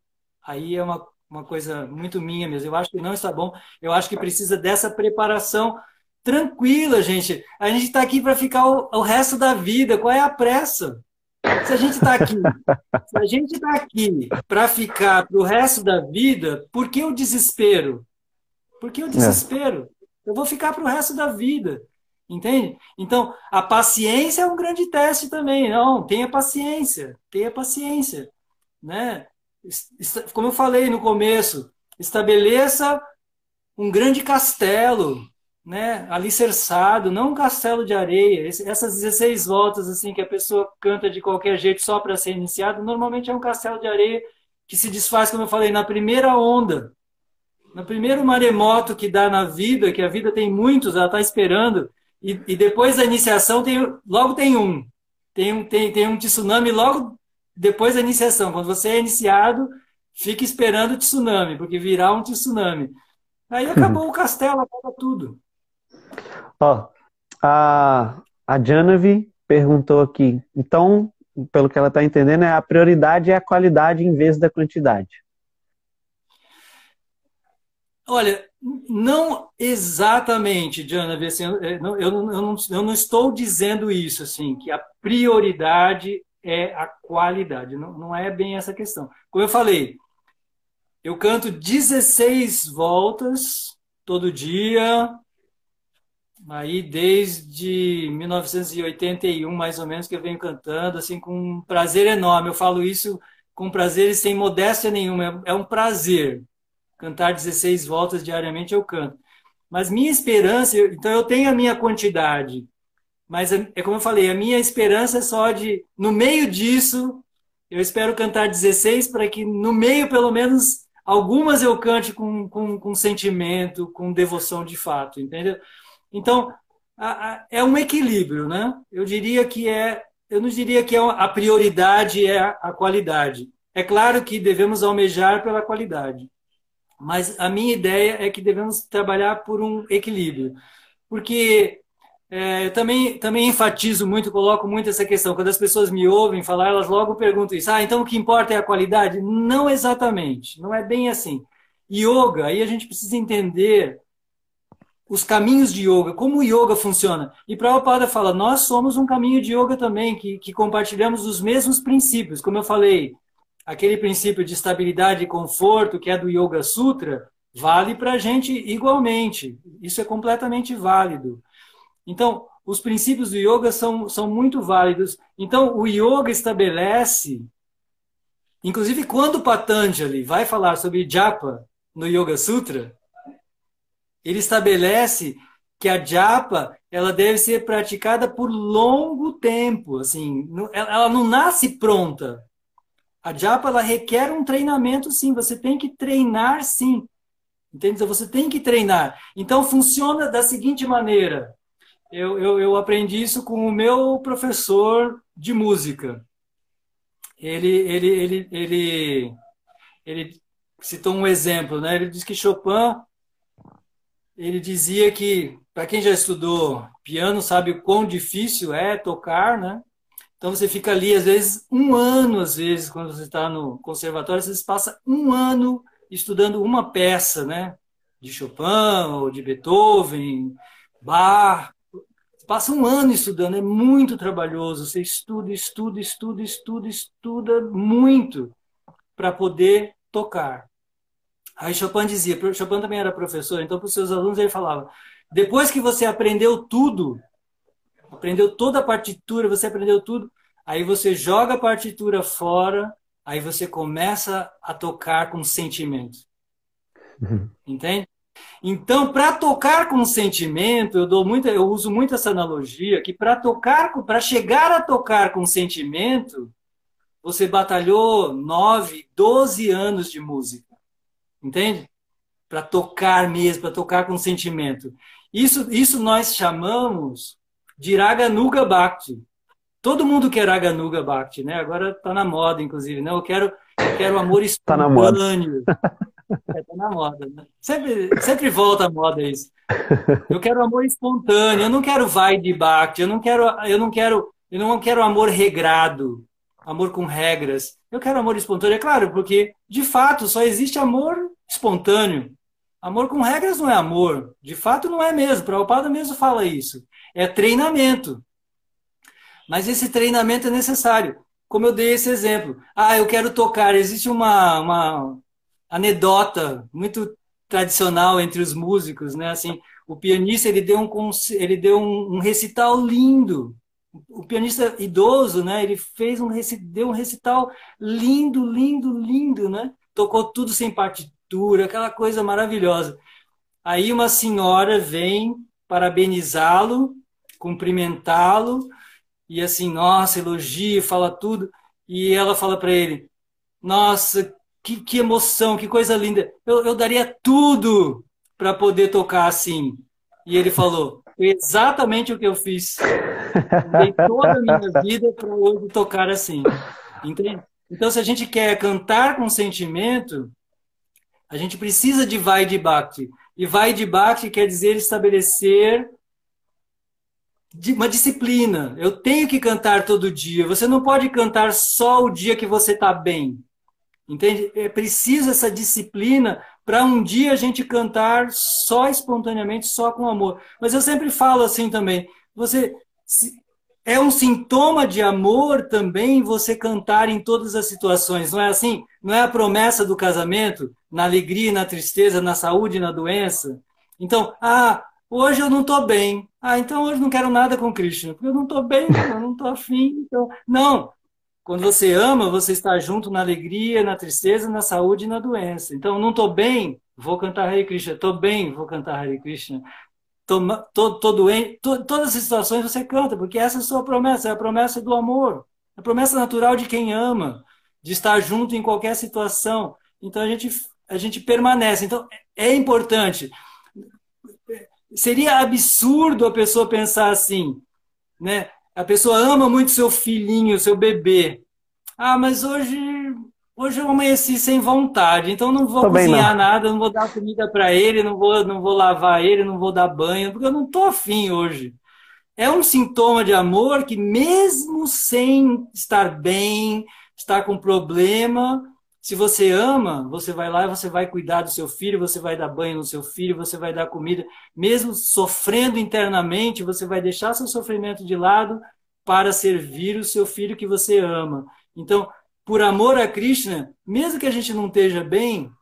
Aí é uma, uma coisa muito minha mesmo. Eu acho que não está bom. Eu acho que precisa dessa preparação tranquila, gente. A gente está aqui para ficar o, o, resto da vida. Qual é a pressa? Se a gente está aqui, se a gente está aqui para ficar para o resto da vida, por que o desespero? Por que o é. desespero? Eu vou ficar para o resto da vida. Entende? Então, a paciência é um grande teste também. Não, tenha paciência, tenha paciência. Né? Como eu falei no começo, estabeleça um grande castelo, né, alicerçado, não um castelo de areia. Essas 16 voltas assim que a pessoa canta de qualquer jeito só para ser iniciado, normalmente é um castelo de areia que se desfaz, como eu falei, na primeira onda. No primeiro maremoto que dá na vida, que a vida tem muitos, ela está esperando, e, e, depois da iniciação tem, logo tem um. Tem um, tem, tem um tsunami logo depois da iniciação. Quando você é iniciado, fica esperando o tsunami, porque virá um tsunami. Aí acabou o castelo, acaba tudo.
Ó, a, a Janavi perguntou aqui. Então, pelo que ela está entendendo, é a prioridade é a qualidade em vez da quantidade.
Olha, não exatamente, Diana, assim, eu, não, eu, não, eu não estou dizendo isso, assim, que a prioridade é a qualidade. Não, não é bem essa questão. Como eu falei, eu canto 16 voltas todo dia, aí desde 1981, mais ou menos, que eu venho cantando, assim, com um prazer enorme. Eu falo isso com prazer e sem modéstia nenhuma. É um prazer cantar 16 voltas diariamente eu canto. Mas minha esperança, então eu tenho a minha quantidade, mas é, é como eu falei, a minha esperança é só de, no meio disso, eu espero cantar 16 para que no meio, pelo menos, algumas eu cante com, com, com sentimento, com devoção de fato, entendeu? Então, a, a, é um equilíbrio, né? Eu diria que é, eu não diria que é a prioridade é a, a qualidade. É claro que devemos almejar pela qualidade. Mas a minha ideia é que devemos trabalhar por um equilíbrio. Porque é, também, também enfatizo muito, coloco muito essa questão. Quando as pessoas me ouvem falar, elas logo perguntam isso. Ah, então o que importa é a qualidade? Não exatamente. Não é bem assim. Yoga, aí a gente precisa entender os caminhos de yoga, como o yoga funciona. E Prabhupada fala, nós somos um caminho de yoga também, que, que compartilhamos os mesmos princípios. Como eu falei, aquele princípio de estabilidade e conforto que é do Yoga Sutra, vale para a gente igualmente. Isso é completamente válido. Então, os princípios do yoga são, são muito válidos. Então, o yoga estabelece, inclusive quando Patanjali vai falar sobre japa no Yoga Sutra, ele estabelece que a japa ela deve ser praticada por longo tempo, assim, ela não nasce pronta. A japa ela requer um treinamento, sim. Você tem que treinar, sim. Entende? Então, você tem que treinar. Então, funciona da seguinte maneira. Eu, eu, eu aprendi isso com o meu professor de música. ele, ele, ele, ele, ele citou um exemplo, né? Ele diz que Chopin, ele dizia que, para quem já estudou piano, sabe o quão difícil é tocar, né? Então você fica ali, às vezes, um ano, às vezes, quando você está no conservatório, você passa um ano estudando uma peça, né? De Chopin ou de Beethoven, Bach. Você passa um ano estudando, é muito trabalhoso. Você estuda, estuda, estuda, estuda, estuda muito para poder tocar. Aí Chopin dizia, Chopin também era professor, então para os seus alunos ele falava: depois que você aprendeu tudo, aprendeu toda a partitura, você aprendeu tudo, aí você joga a partitura fora, aí você começa a tocar com sentimento. Uhum. Entende? Então, para tocar com sentimento, eu dou muita, eu uso muito essa analogia que para tocar, para chegar a tocar com sentimento, você batalhou nove, doze anos de música, entende? Para tocar mesmo, para tocar com sentimento. Isso, isso nós chamamos de Raganuga Bhakti. Todo mundo quer Raganuga Bhakti, né? Agora está na moda, inclusive, né? Eu quero, eu quero amor espontâneo. Está na moda. É, tá na moda, né? Sempre, sempre volta a moda isso. Eu quero amor espontâneo, eu não quero vai de Bhakti, eu não quero, eu não quero, eu não quero amor regrado, amor com regras. Eu quero amor espontâneo, é claro, porque de fato só existe amor espontâneo. Amor com regras não é amor. De fato, não é mesmo. Prabhupada mesmo fala isso. É treinamento. Mas esse treinamento é necessário. Como eu dei esse exemplo. Ah, eu quero tocar. Existe uma, uma anedota muito tradicional entre os músicos, né? Assim, o pianista ele deu um ele deu um, um recital lindo. O pianista idoso, né? Ele fez um deu um recital lindo, lindo, lindo, né? Tocou tudo sem partitura aquela coisa maravilhosa. Aí uma senhora vem parabenizá-lo, cumprimentá-lo, e assim, nossa, elogia, fala tudo. E ela fala para ele: Nossa, que, que emoção, que coisa linda. Eu, eu daria tudo para poder tocar assim. E ele falou: Exatamente o que eu fiz. Dei toda a minha vida para hoje tocar assim. Entende? Então, se a gente quer cantar com sentimento, a gente precisa de vai de bhakti. E vai de bhakti quer dizer estabelecer uma disciplina. Eu tenho que cantar todo dia. Você não pode cantar só o dia que você está bem. Entende? É preciso essa disciplina para um dia a gente cantar só espontaneamente, só com amor. Mas eu sempre falo assim também. Você é um sintoma de amor também você cantar em todas as situações, não é assim? Não é a promessa do casamento, na alegria, na tristeza, na saúde, na doença? Então, ah, hoje eu não estou bem. Ah, então hoje não quero nada com Krishna, porque eu não estou bem, eu não estou afim. Então... Não, quando você ama, você está junto na alegria, na tristeza, na saúde e na doença. Então, não estou bem, vou cantar Hare Krishna. Estou bem, vou cantar Hare Krishna tô, tô, doente, todas as situações você canta, porque essa é a sua promessa, é a promessa do amor, a promessa natural de quem ama, de estar junto em qualquer situação. Então a gente, a gente permanece. Então é importante. Seria absurdo a pessoa pensar assim, né? A pessoa ama muito seu filhinho, seu bebê. Ah, mas hoje Hoje eu amanheci sem vontade, então não vou Também cozinhar não. nada, não vou dar comida para ele, não vou, não vou lavar ele, não vou dar banho, porque eu não estou afim hoje. É um sintoma de amor que, mesmo sem estar bem, estar com problema, se você ama, você vai lá e você vai cuidar do seu filho, você vai dar banho no seu filho, você vai dar comida, mesmo sofrendo internamente, você vai deixar seu sofrimento de lado para servir o seu filho que você ama. Então, por amor a Krishna, mesmo que a gente não esteja bem,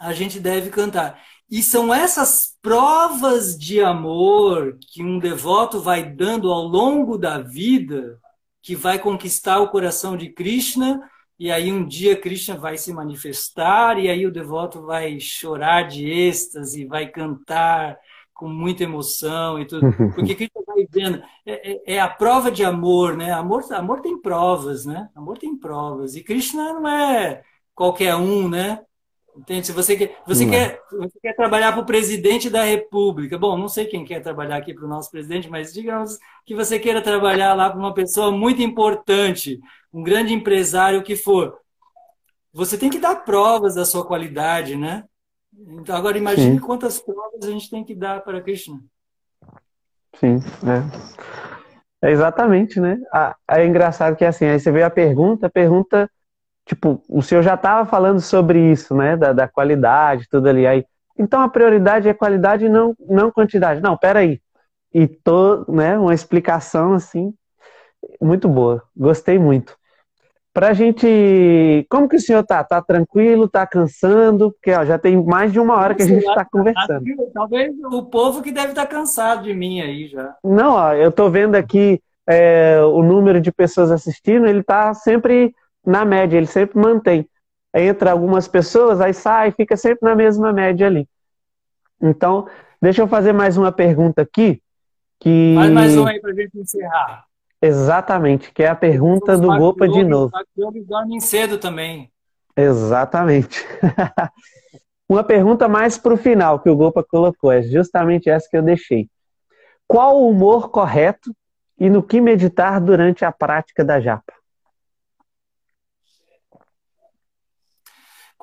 a gente deve cantar. E são essas provas de amor que um devoto vai dando ao longo da vida que vai conquistar o coração de Krishna, e aí um dia Krishna vai se manifestar, e aí o devoto vai chorar de êxtase, vai cantar, com muita emoção e tudo. Porque Cristo vai vendo, é, é, é, a prova de amor, né? Amor, amor tem provas, né? Amor tem provas. E Krishna não é qualquer um, né? Entende? Se você quer, você quer, você quer trabalhar para o presidente da República, bom, não sei quem quer trabalhar aqui para o nosso presidente, mas digamos que você queira trabalhar lá para uma pessoa muito importante, um grande empresário que for. Você tem que dar provas da sua qualidade, né? Então, agora imagine Sim. quantas provas a gente tem que dar para Krishna.
Sim, é. é exatamente, né? Ah, é engraçado que assim, aí você vê a pergunta, a pergunta tipo, o senhor já estava falando sobre isso, né? Da, da qualidade, tudo ali. Aí, então a prioridade é qualidade e não, não quantidade. Não, peraí. E tô, né, uma explicação assim, muito boa. Gostei muito. Pra gente. Como que o senhor tá? Tá tranquilo? Tá cansando? Porque ó, já tem mais de uma hora que a gente está conversando.
Talvez o povo que deve estar tá cansado de mim aí já.
Não, ó, eu tô vendo aqui é, o número de pessoas assistindo, ele tá sempre na média, ele sempre mantém. Entra algumas pessoas, aí sai, fica sempre na mesma média ali. Então, deixa eu fazer mais uma pergunta aqui. Que...
Faz mais uma aí para a gente encerrar.
Exatamente, que é a pergunta do Gopa de novo.
Dormem cedo também.
Exatamente. uma pergunta mais para o final que o Gopa colocou, é justamente essa que eu deixei. Qual o humor correto e no que meditar durante a prática da japa?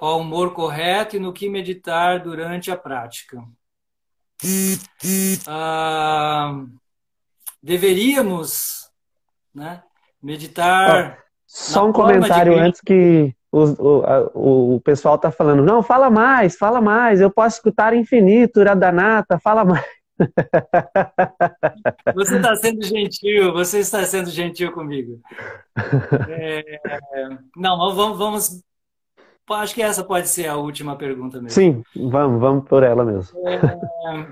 qual o humor correto e no que meditar durante a prática. Ah, deveríamos né, meditar.
Oh, só um comentário de... antes que o, o, o pessoal está falando. Não, fala mais, fala mais. Eu posso escutar infinito, Uradanata, fala mais.
Você está sendo gentil, você está sendo gentil comigo. É, não, vamos, vamos Acho que essa pode ser a última pergunta mesmo.
Sim, vamos, vamos por ela mesmo. É,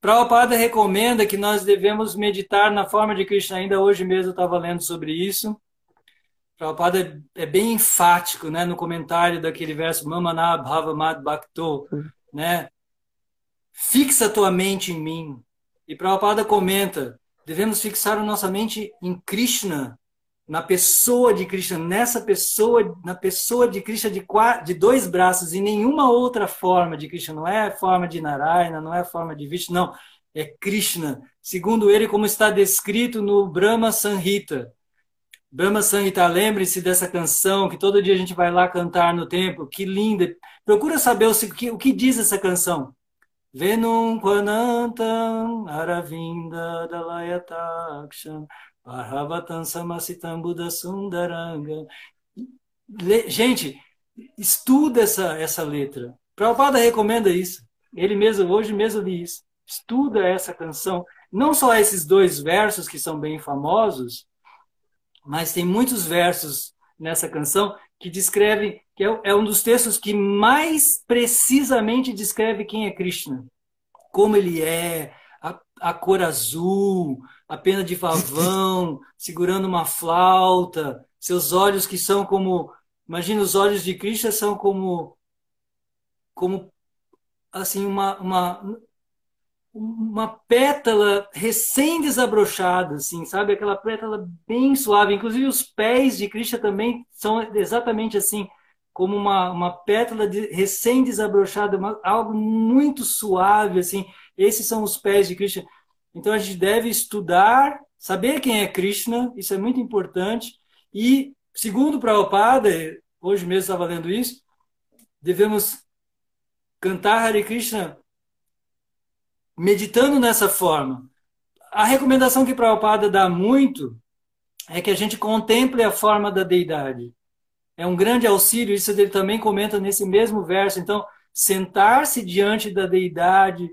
Prabhupada recomenda que nós devemos meditar na forma de Krishna. Ainda hoje mesmo eu estava lendo sobre isso. Prabhupada é bem enfático né, no comentário daquele verso Mamana Bhavamad Bhakto, né? Fixa tua mente em mim. E Prabhupada comenta, devemos fixar a nossa mente em Krishna na pessoa de Krishna, nessa pessoa, na pessoa de Krishna de, de dois braços, e nenhuma outra forma de Krishna, não é forma de Narayana, não é forma de Vishnu, não, é Krishna, segundo ele, como está descrito no Brahma Sanhita. Brahma Sanhita, lembre-se dessa canção que todo dia a gente vai lá cantar no templo, que linda. Procura saber o que, o que diz essa canção. Venum Kwanantam Aravinda Dalayatakshan Parhavatan Samasitam Buddha Sundaranga. Gente, estuda essa, essa letra. Prabhupada recomenda isso. Ele mesmo, hoje mesmo li isso. Estuda essa canção. Não só esses dois versos que são bem famosos, mas tem muitos versos nessa canção que descreve, que é, é um dos textos que mais precisamente descreve quem é Krishna. Como ele é, a, cor azul, a pena de pavão, segurando uma flauta, seus olhos que são como, imagina os olhos de Krishna são como como assim uma uma uma pétala recém desabrochada, assim, sabe? Aquela pétala bem suave. Inclusive os pés de Krishna também são exatamente assim, como uma, uma pétala de, recém desabrochada, uma, algo muito suave, assim. Esses são os pés de Krishna. Então a gente deve estudar, saber quem é Krishna, isso é muito importante. E, segundo Prabhupada, hoje mesmo estava lendo isso, devemos cantar Hare Krishna meditando nessa forma. A recomendação que Prabhupada dá muito é que a gente contemple a forma da deidade. É um grande auxílio, isso ele também comenta nesse mesmo verso. Então, sentar-se diante da deidade,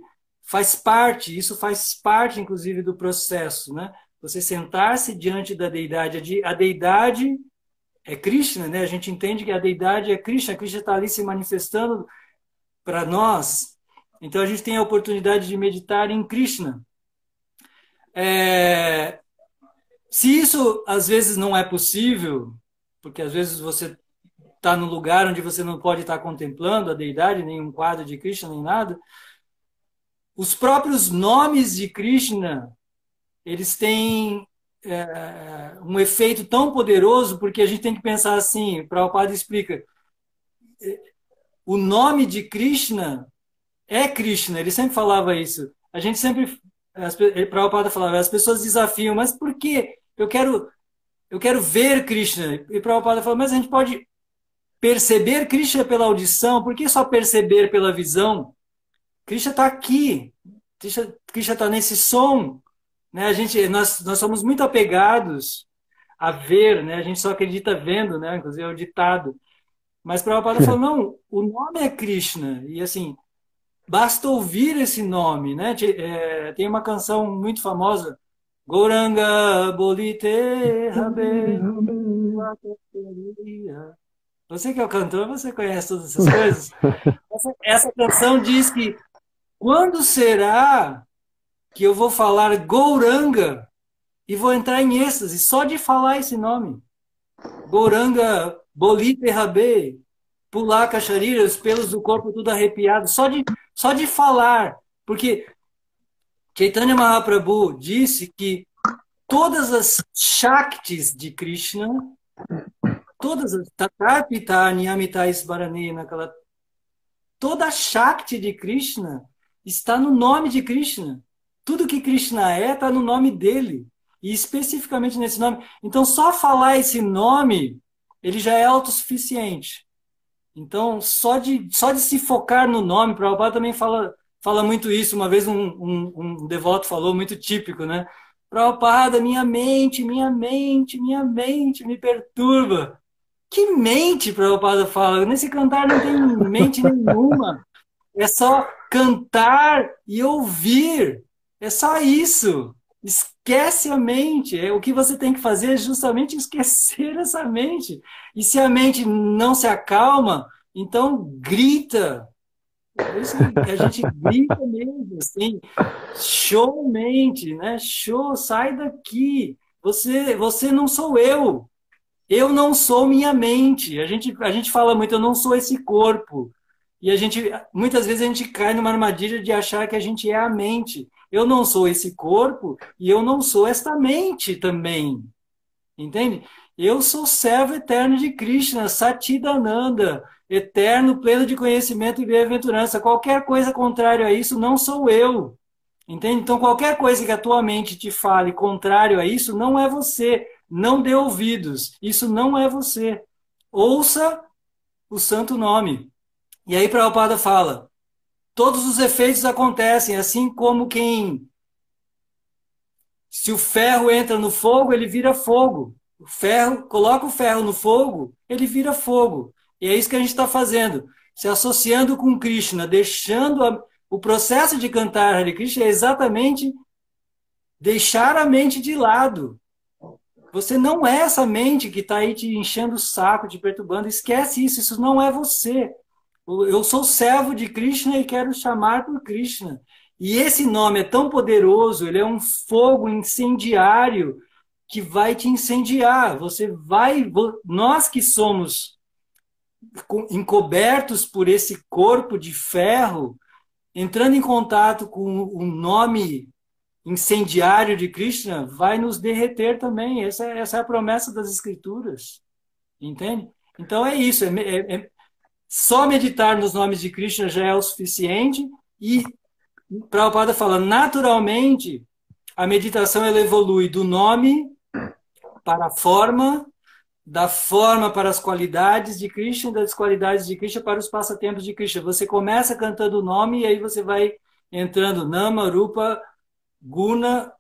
faz parte, isso faz parte, inclusive, do processo, né? Você sentar-se diante da deidade. A deidade é Krishna, né? A gente entende que a deidade é Krishna. Krishna está ali se manifestando para nós. Então a gente tem a oportunidade de meditar em Krishna. É... Se isso às vezes não é possível, porque às vezes você está no lugar onde você não pode estar contemplando a deidade, nem um quadro de Krishna, nem nada, os próprios nomes de Krishna, eles têm é, um efeito tão poderoso, porque a gente tem que pensar assim, Prabhupada explica, o nome de Krishna é Krishna. Ele sempre falava isso. A gente sempre, Prabhupada falava, as pessoas desafiam, mas por que? Eu quero, eu quero ver Krishna. E Prabhupada falou, mas a gente pode perceber Krishna pela audição, por que só perceber pela visão? Krishna está aqui, Krishna está nesse som. Né? A gente, nós, nós somos muito apegados a ver, né? a gente só acredita vendo, né? inclusive é o ditado. Mas Prabhupada falou, não, o nome é Krishna. E assim, basta ouvir esse nome. Né? É, tem uma canção muito famosa, Goranga Bolite Rabe. Você que é o cantor, você conhece todas essas coisas? Essa, essa canção diz que quando será que eu vou falar Gouranga e vou entrar em êxtase só de falar esse nome? Gouranga Bolite Rabê, pular caxarira, os pelos do corpo tudo arrepiado, só de, só de falar. Porque Chaitanya Mahaprabhu disse que todas as Shaktis de Krishna, todas as Tatarpita, Niyamita Isbarani, naquela toda a Shakti de Krishna está no nome de Krishna. Tudo que Krishna é está no nome dele. E especificamente nesse nome. Então, só falar esse nome, ele já é autossuficiente. Então, só de, só de se focar no nome, Prabhupada também fala, fala muito isso. Uma vez um, um, um devoto falou, muito típico, né? Prabhupada, minha mente, minha mente, minha mente me perturba. Que mente, Prabhupada fala? Nesse cantar não tem mente nenhuma. É só cantar e ouvir. É só isso. Esquece a mente. É, o que você tem que fazer é justamente esquecer essa mente. E se a mente não se acalma, então grita. É isso que a gente grita mesmo, assim. Show mente, né? Show, sai daqui. Você, você não sou eu. Eu não sou minha mente. A gente, a gente fala muito, eu não sou esse corpo. E a gente, muitas vezes a gente cai numa armadilha de achar que a gente é a mente. Eu não sou esse corpo e eu não sou esta mente também. Entende? Eu sou servo eterno de Krishna, Satidananda, eterno, pleno de conhecimento e bem-aventurança. Qualquer coisa contrária a isso não sou eu. Entende? Então, qualquer coisa que a tua mente te fale contrário a isso, não é você. Não dê ouvidos. Isso não é você. Ouça o santo nome. E aí Prabhupada fala: todos os efeitos acontecem, assim como quem. Se o ferro entra no fogo, ele vira fogo. O ferro, coloca o ferro no fogo, ele vira fogo. E é isso que a gente está fazendo. Se associando com Krishna, deixando a, o processo de cantar Hare Krishna é exatamente deixar a mente de lado. Você não é essa mente que está aí te enchendo o saco, te perturbando. Esquece isso, isso não é você. Eu sou servo de Krishna e quero chamar por Krishna. E esse nome é tão poderoso, ele é um fogo incendiário que vai te incendiar. Você vai, nós que somos encobertos por esse corpo de ferro, entrando em contato com o nome incendiário de Krishna, vai nos derreter também. Essa, é, essa é a promessa das Escrituras. Entende? Então é isso. É, é, é só meditar nos nomes de Krishna já é o suficiente e Prabhupada fala, naturalmente, a meditação ela evolui do nome para a forma, da forma para as qualidades de Krishna, das qualidades de Krishna para os passatempos de Krishna. Você começa cantando o nome e aí você vai entrando Nama, Rupa, Guna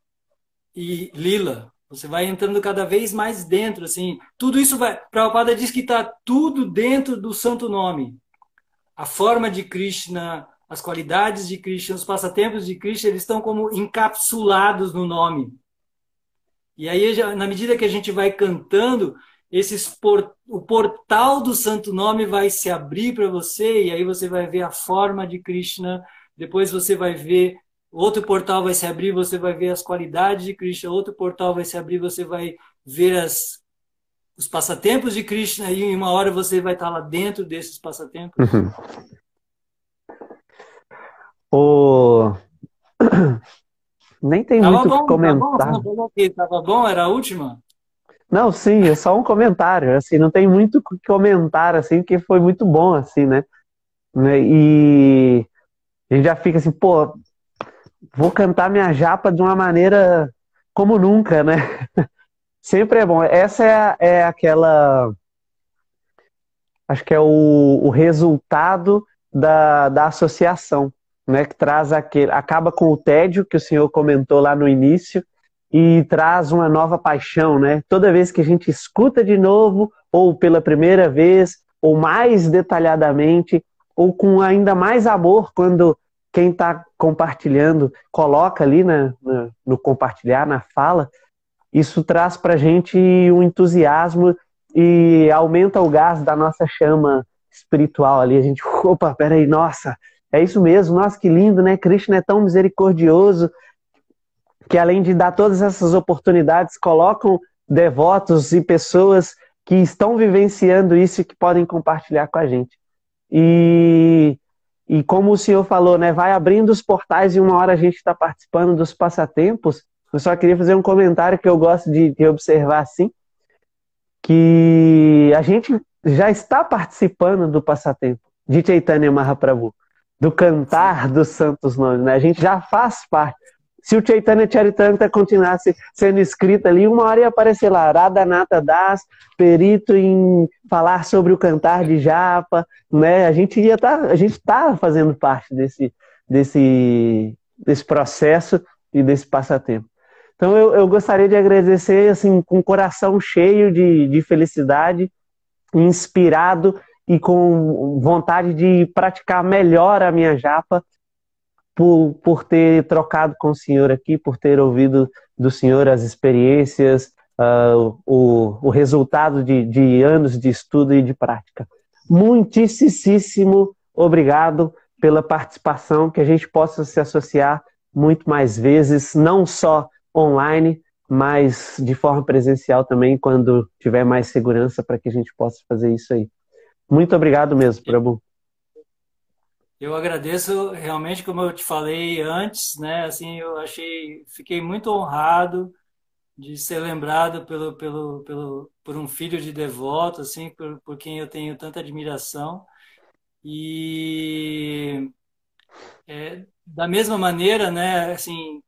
e Lila. Você vai entrando cada vez mais dentro, assim. Tudo isso vai. Prabhupada diz que está tudo dentro do santo nome. A forma de Krishna, as qualidades de Krishna, os passatempos de Krishna, eles estão como encapsulados no nome. E aí, na medida que a gente vai cantando, esses por... o portal do santo nome vai se abrir para você, e aí você vai ver a forma de Krishna, depois você vai ver Outro portal vai se abrir, você vai ver as qualidades de Krishna. Outro portal vai se abrir, você vai ver as, os passatempos de Krishna. E em uma hora você vai estar lá dentro desses passatempos. Uhum.
O... Nem tem tava muito o que comentar.
Tava bom, tava bom, era a última?
Não, sim, é só um comentário. Assim, não tem muito o que comentar, assim, porque foi muito bom, assim, né? E a gente já fica assim, pô, vou cantar minha japa de uma maneira como nunca, né? Sempre é bom. Essa é, é aquela. Acho que é o, o resultado da, da associação, né? Que traz aquele. Acaba com o tédio que o senhor comentou lá no início e traz uma nova paixão, né? Toda vez que a gente escuta de novo, ou pela primeira vez, ou mais detalhadamente, ou com ainda mais amor, quando quem está compartilhando coloca ali na, na, no compartilhar, na fala, isso traz para a gente um entusiasmo e aumenta o gás da nossa chama espiritual ali. A gente, opa, peraí, nossa, é isso mesmo, nossa, que lindo, né? Krishna é tão misericordioso, que além de dar todas essas oportunidades, colocam devotos e pessoas que estão vivenciando isso e que podem compartilhar com a gente. E, e como o senhor falou, né, vai abrindo os portais e uma hora a gente está participando dos passatempos. Eu só queria fazer um comentário que eu gosto de, de observar assim, que a gente já está participando do passatempo de Chaitanya Mahaprabhu, do cantar dos santos nomes, né? A gente já faz parte. Se o Chaitanya Charitamrita continuasse sendo escrito ali, uma hora ia aparecer lá, Radhanata Das, perito em falar sobre o cantar de japa, né? A gente ia tá, a gente está fazendo parte desse, desse, desse processo e desse passatempo. Então eu, eu gostaria de agradecer assim com o coração cheio de, de felicidade, inspirado e com vontade de praticar melhor a minha japa por, por ter trocado com o senhor aqui, por ter ouvido do senhor as experiências, uh, o, o resultado de, de anos de estudo e de prática. Muitíssimo obrigado pela participação, que a gente possa se associar muito mais vezes, não só online, mas de forma presencial também, quando tiver mais segurança para que a gente possa fazer isso aí. Muito obrigado mesmo, Prabhu.
Eu agradeço realmente, como eu te falei antes, né? Assim, eu achei, fiquei muito honrado de ser lembrado pelo, pelo, pelo, por um filho de devoto, assim, por, por quem eu tenho tanta admiração. E é, da mesma maneira, né? Assim,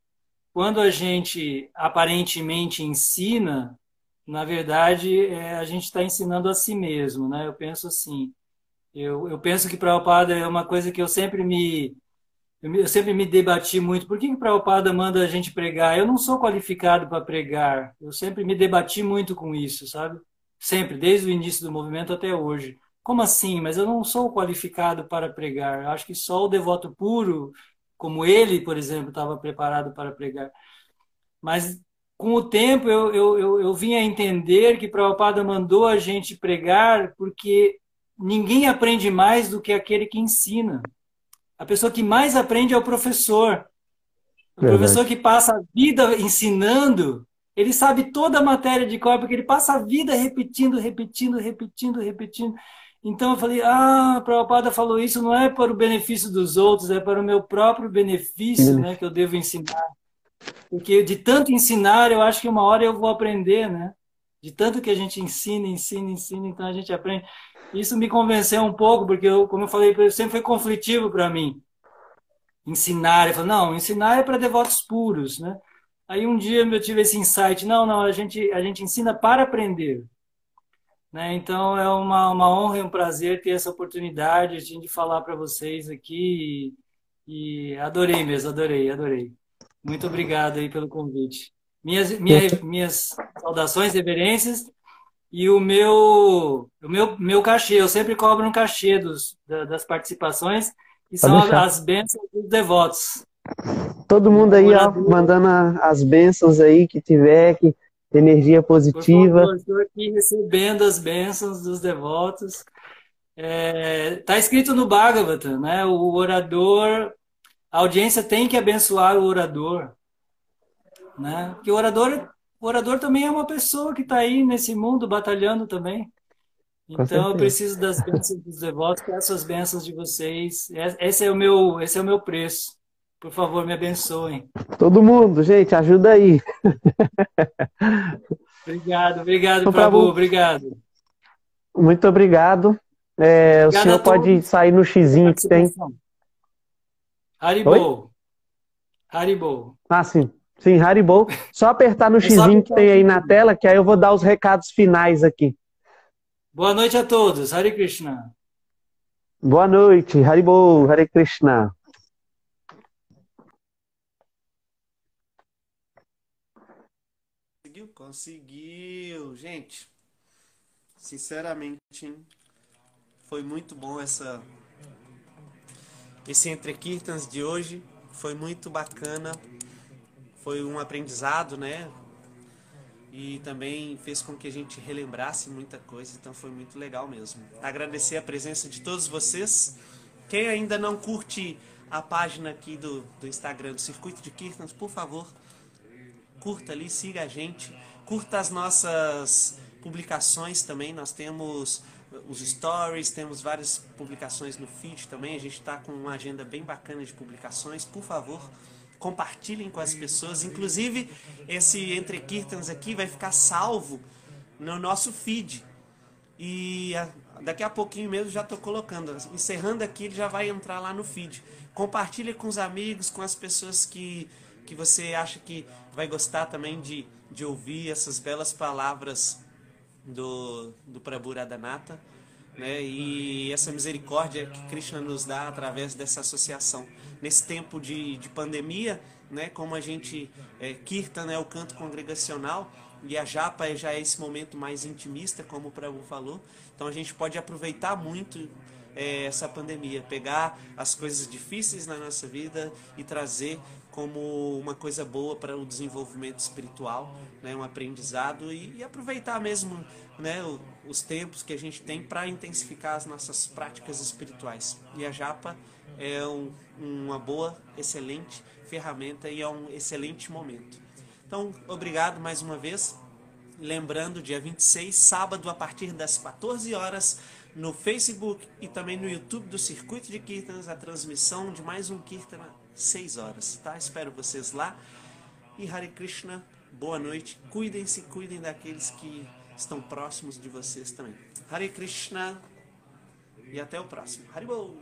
quando a gente aparentemente ensina, na verdade, é, a gente está ensinando a si mesmo, né? Eu penso assim. Eu, eu penso que Prabhupada é uma coisa que eu sempre me eu sempre me debati muito. Por que que Prabhupada manda a gente pregar? Eu não sou qualificado para pregar. Eu sempre me debati muito com isso, sabe? Sempre, desde o início do movimento até hoje. Como assim? Mas eu não sou qualificado para pregar. Eu acho que só o devoto puro, como ele, por exemplo, estava preparado para pregar. Mas com o tempo eu, eu, eu, eu vim a entender que Prabhupada mandou a gente pregar porque ninguém aprende mais do que aquele que ensina. A pessoa que mais aprende é o professor. O Verdade. professor que passa a vida ensinando, ele sabe toda a matéria de cor, porque ele passa a vida repetindo, repetindo, repetindo, repetindo. Então eu falei, ah, a Prabhupada falou isso não é para o benefício dos outros, é para o meu próprio benefício né, que eu devo ensinar. Porque de tanto ensinar, eu acho que uma hora eu vou aprender, né? De tanto que a gente ensina, ensina, ensina, então a gente aprende. Isso me convenceu um pouco, porque, eu, como eu falei, sempre foi conflitivo para mim. Ensinar, eu falei, não, ensinar é para devotos puros, né? Aí um dia eu tive esse insight, não, não, a gente, a gente ensina para aprender. Né? Então é uma, uma honra e um prazer ter essa oportunidade de falar para vocês aqui e, e, adorei mesmo, adorei, adorei. Muito obrigado aí pelo convite. Minhas, minhas, minhas saudações, reverências e o meu, o meu, meu cachê, eu sempre cobro um cachê dos, das participações, que são as bênçãos dos devotos.
Todo mundo aí, ó, mandando as bênçãos aí que tiver, que energia positiva. Por
estou aqui recebendo as bênçãos dos devotos. Está é, tá escrito no Bhagavatam, né? O orador, a audiência tem que abençoar o orador, né? Porque o orador o orador também é uma pessoa que está aí nesse mundo batalhando também. Então eu preciso das bênçãos dos devotos, peço as bênçãos de vocês. Esse é o meu, esse é o meu preço. Por favor, me abençoem.
Todo mundo, gente, ajuda aí.
obrigado, obrigado, então, Prabhu, obrigado.
Muito obrigado. É, o senhor pode sair no xizinho que tem.
Haribo. Haribo.
Ah, sim. Sim, Haribo. Só apertar no xizinho que tem aí na tela, que aí eu vou dar os recados finais aqui.
Boa noite a todos. Hare Krishna.
Boa noite. Haribo. Hare Krishna. Conseguiu? Conseguiu. Gente, sinceramente, foi muito bom essa esse Entre Kirtans de hoje. Foi muito bacana. Foi um aprendizado, né? E também fez com que a gente relembrasse muita coisa, então foi muito legal mesmo. Agradecer a presença de todos vocês. Quem ainda não curte a página aqui do, do Instagram do Circuito de Kirtans, por favor, curta ali, siga a gente, curta as nossas publicações também. Nós temos os stories, temos várias publicações no feed também. A gente está com uma agenda bem bacana de publicações. Por favor, compartilhem com as pessoas. Inclusive, esse Entre Kirtans aqui vai ficar salvo no nosso feed. E daqui a pouquinho mesmo já estou colocando. Encerrando aqui, ele já vai entrar lá no feed. Compartilhe com os amigos, com as pessoas que, que você acha que vai gostar também de, de ouvir essas belas palavras do, do Prabhu Radhanata, né? e essa misericórdia que Krishna nos dá através dessa associação. Nesse tempo de, de pandemia, né? como a gente, é, Kirtan é o canto congregacional, e a japa já é esse momento mais intimista, como o Prabhu falou, então a gente pode aproveitar muito é, essa pandemia, pegar as coisas difíceis na nossa vida e trazer como uma coisa boa para o desenvolvimento espiritual, né, um aprendizado e, e aproveitar mesmo né, os tempos que a gente tem para intensificar as nossas práticas espirituais. E a japa é um, uma boa, excelente ferramenta e é um excelente momento. Então, obrigado mais uma vez. Lembrando, dia 26, sábado, a partir das 14 horas, no Facebook e também no YouTube do Circuito de Kirtans, a transmissão de mais um Kirtana 6 horas, tá? Espero vocês lá. E Hare Krishna, boa noite. Cuidem-se, cuidem daqueles que estão próximos de vocês também. Hare Krishna e até o próximo. Haribol!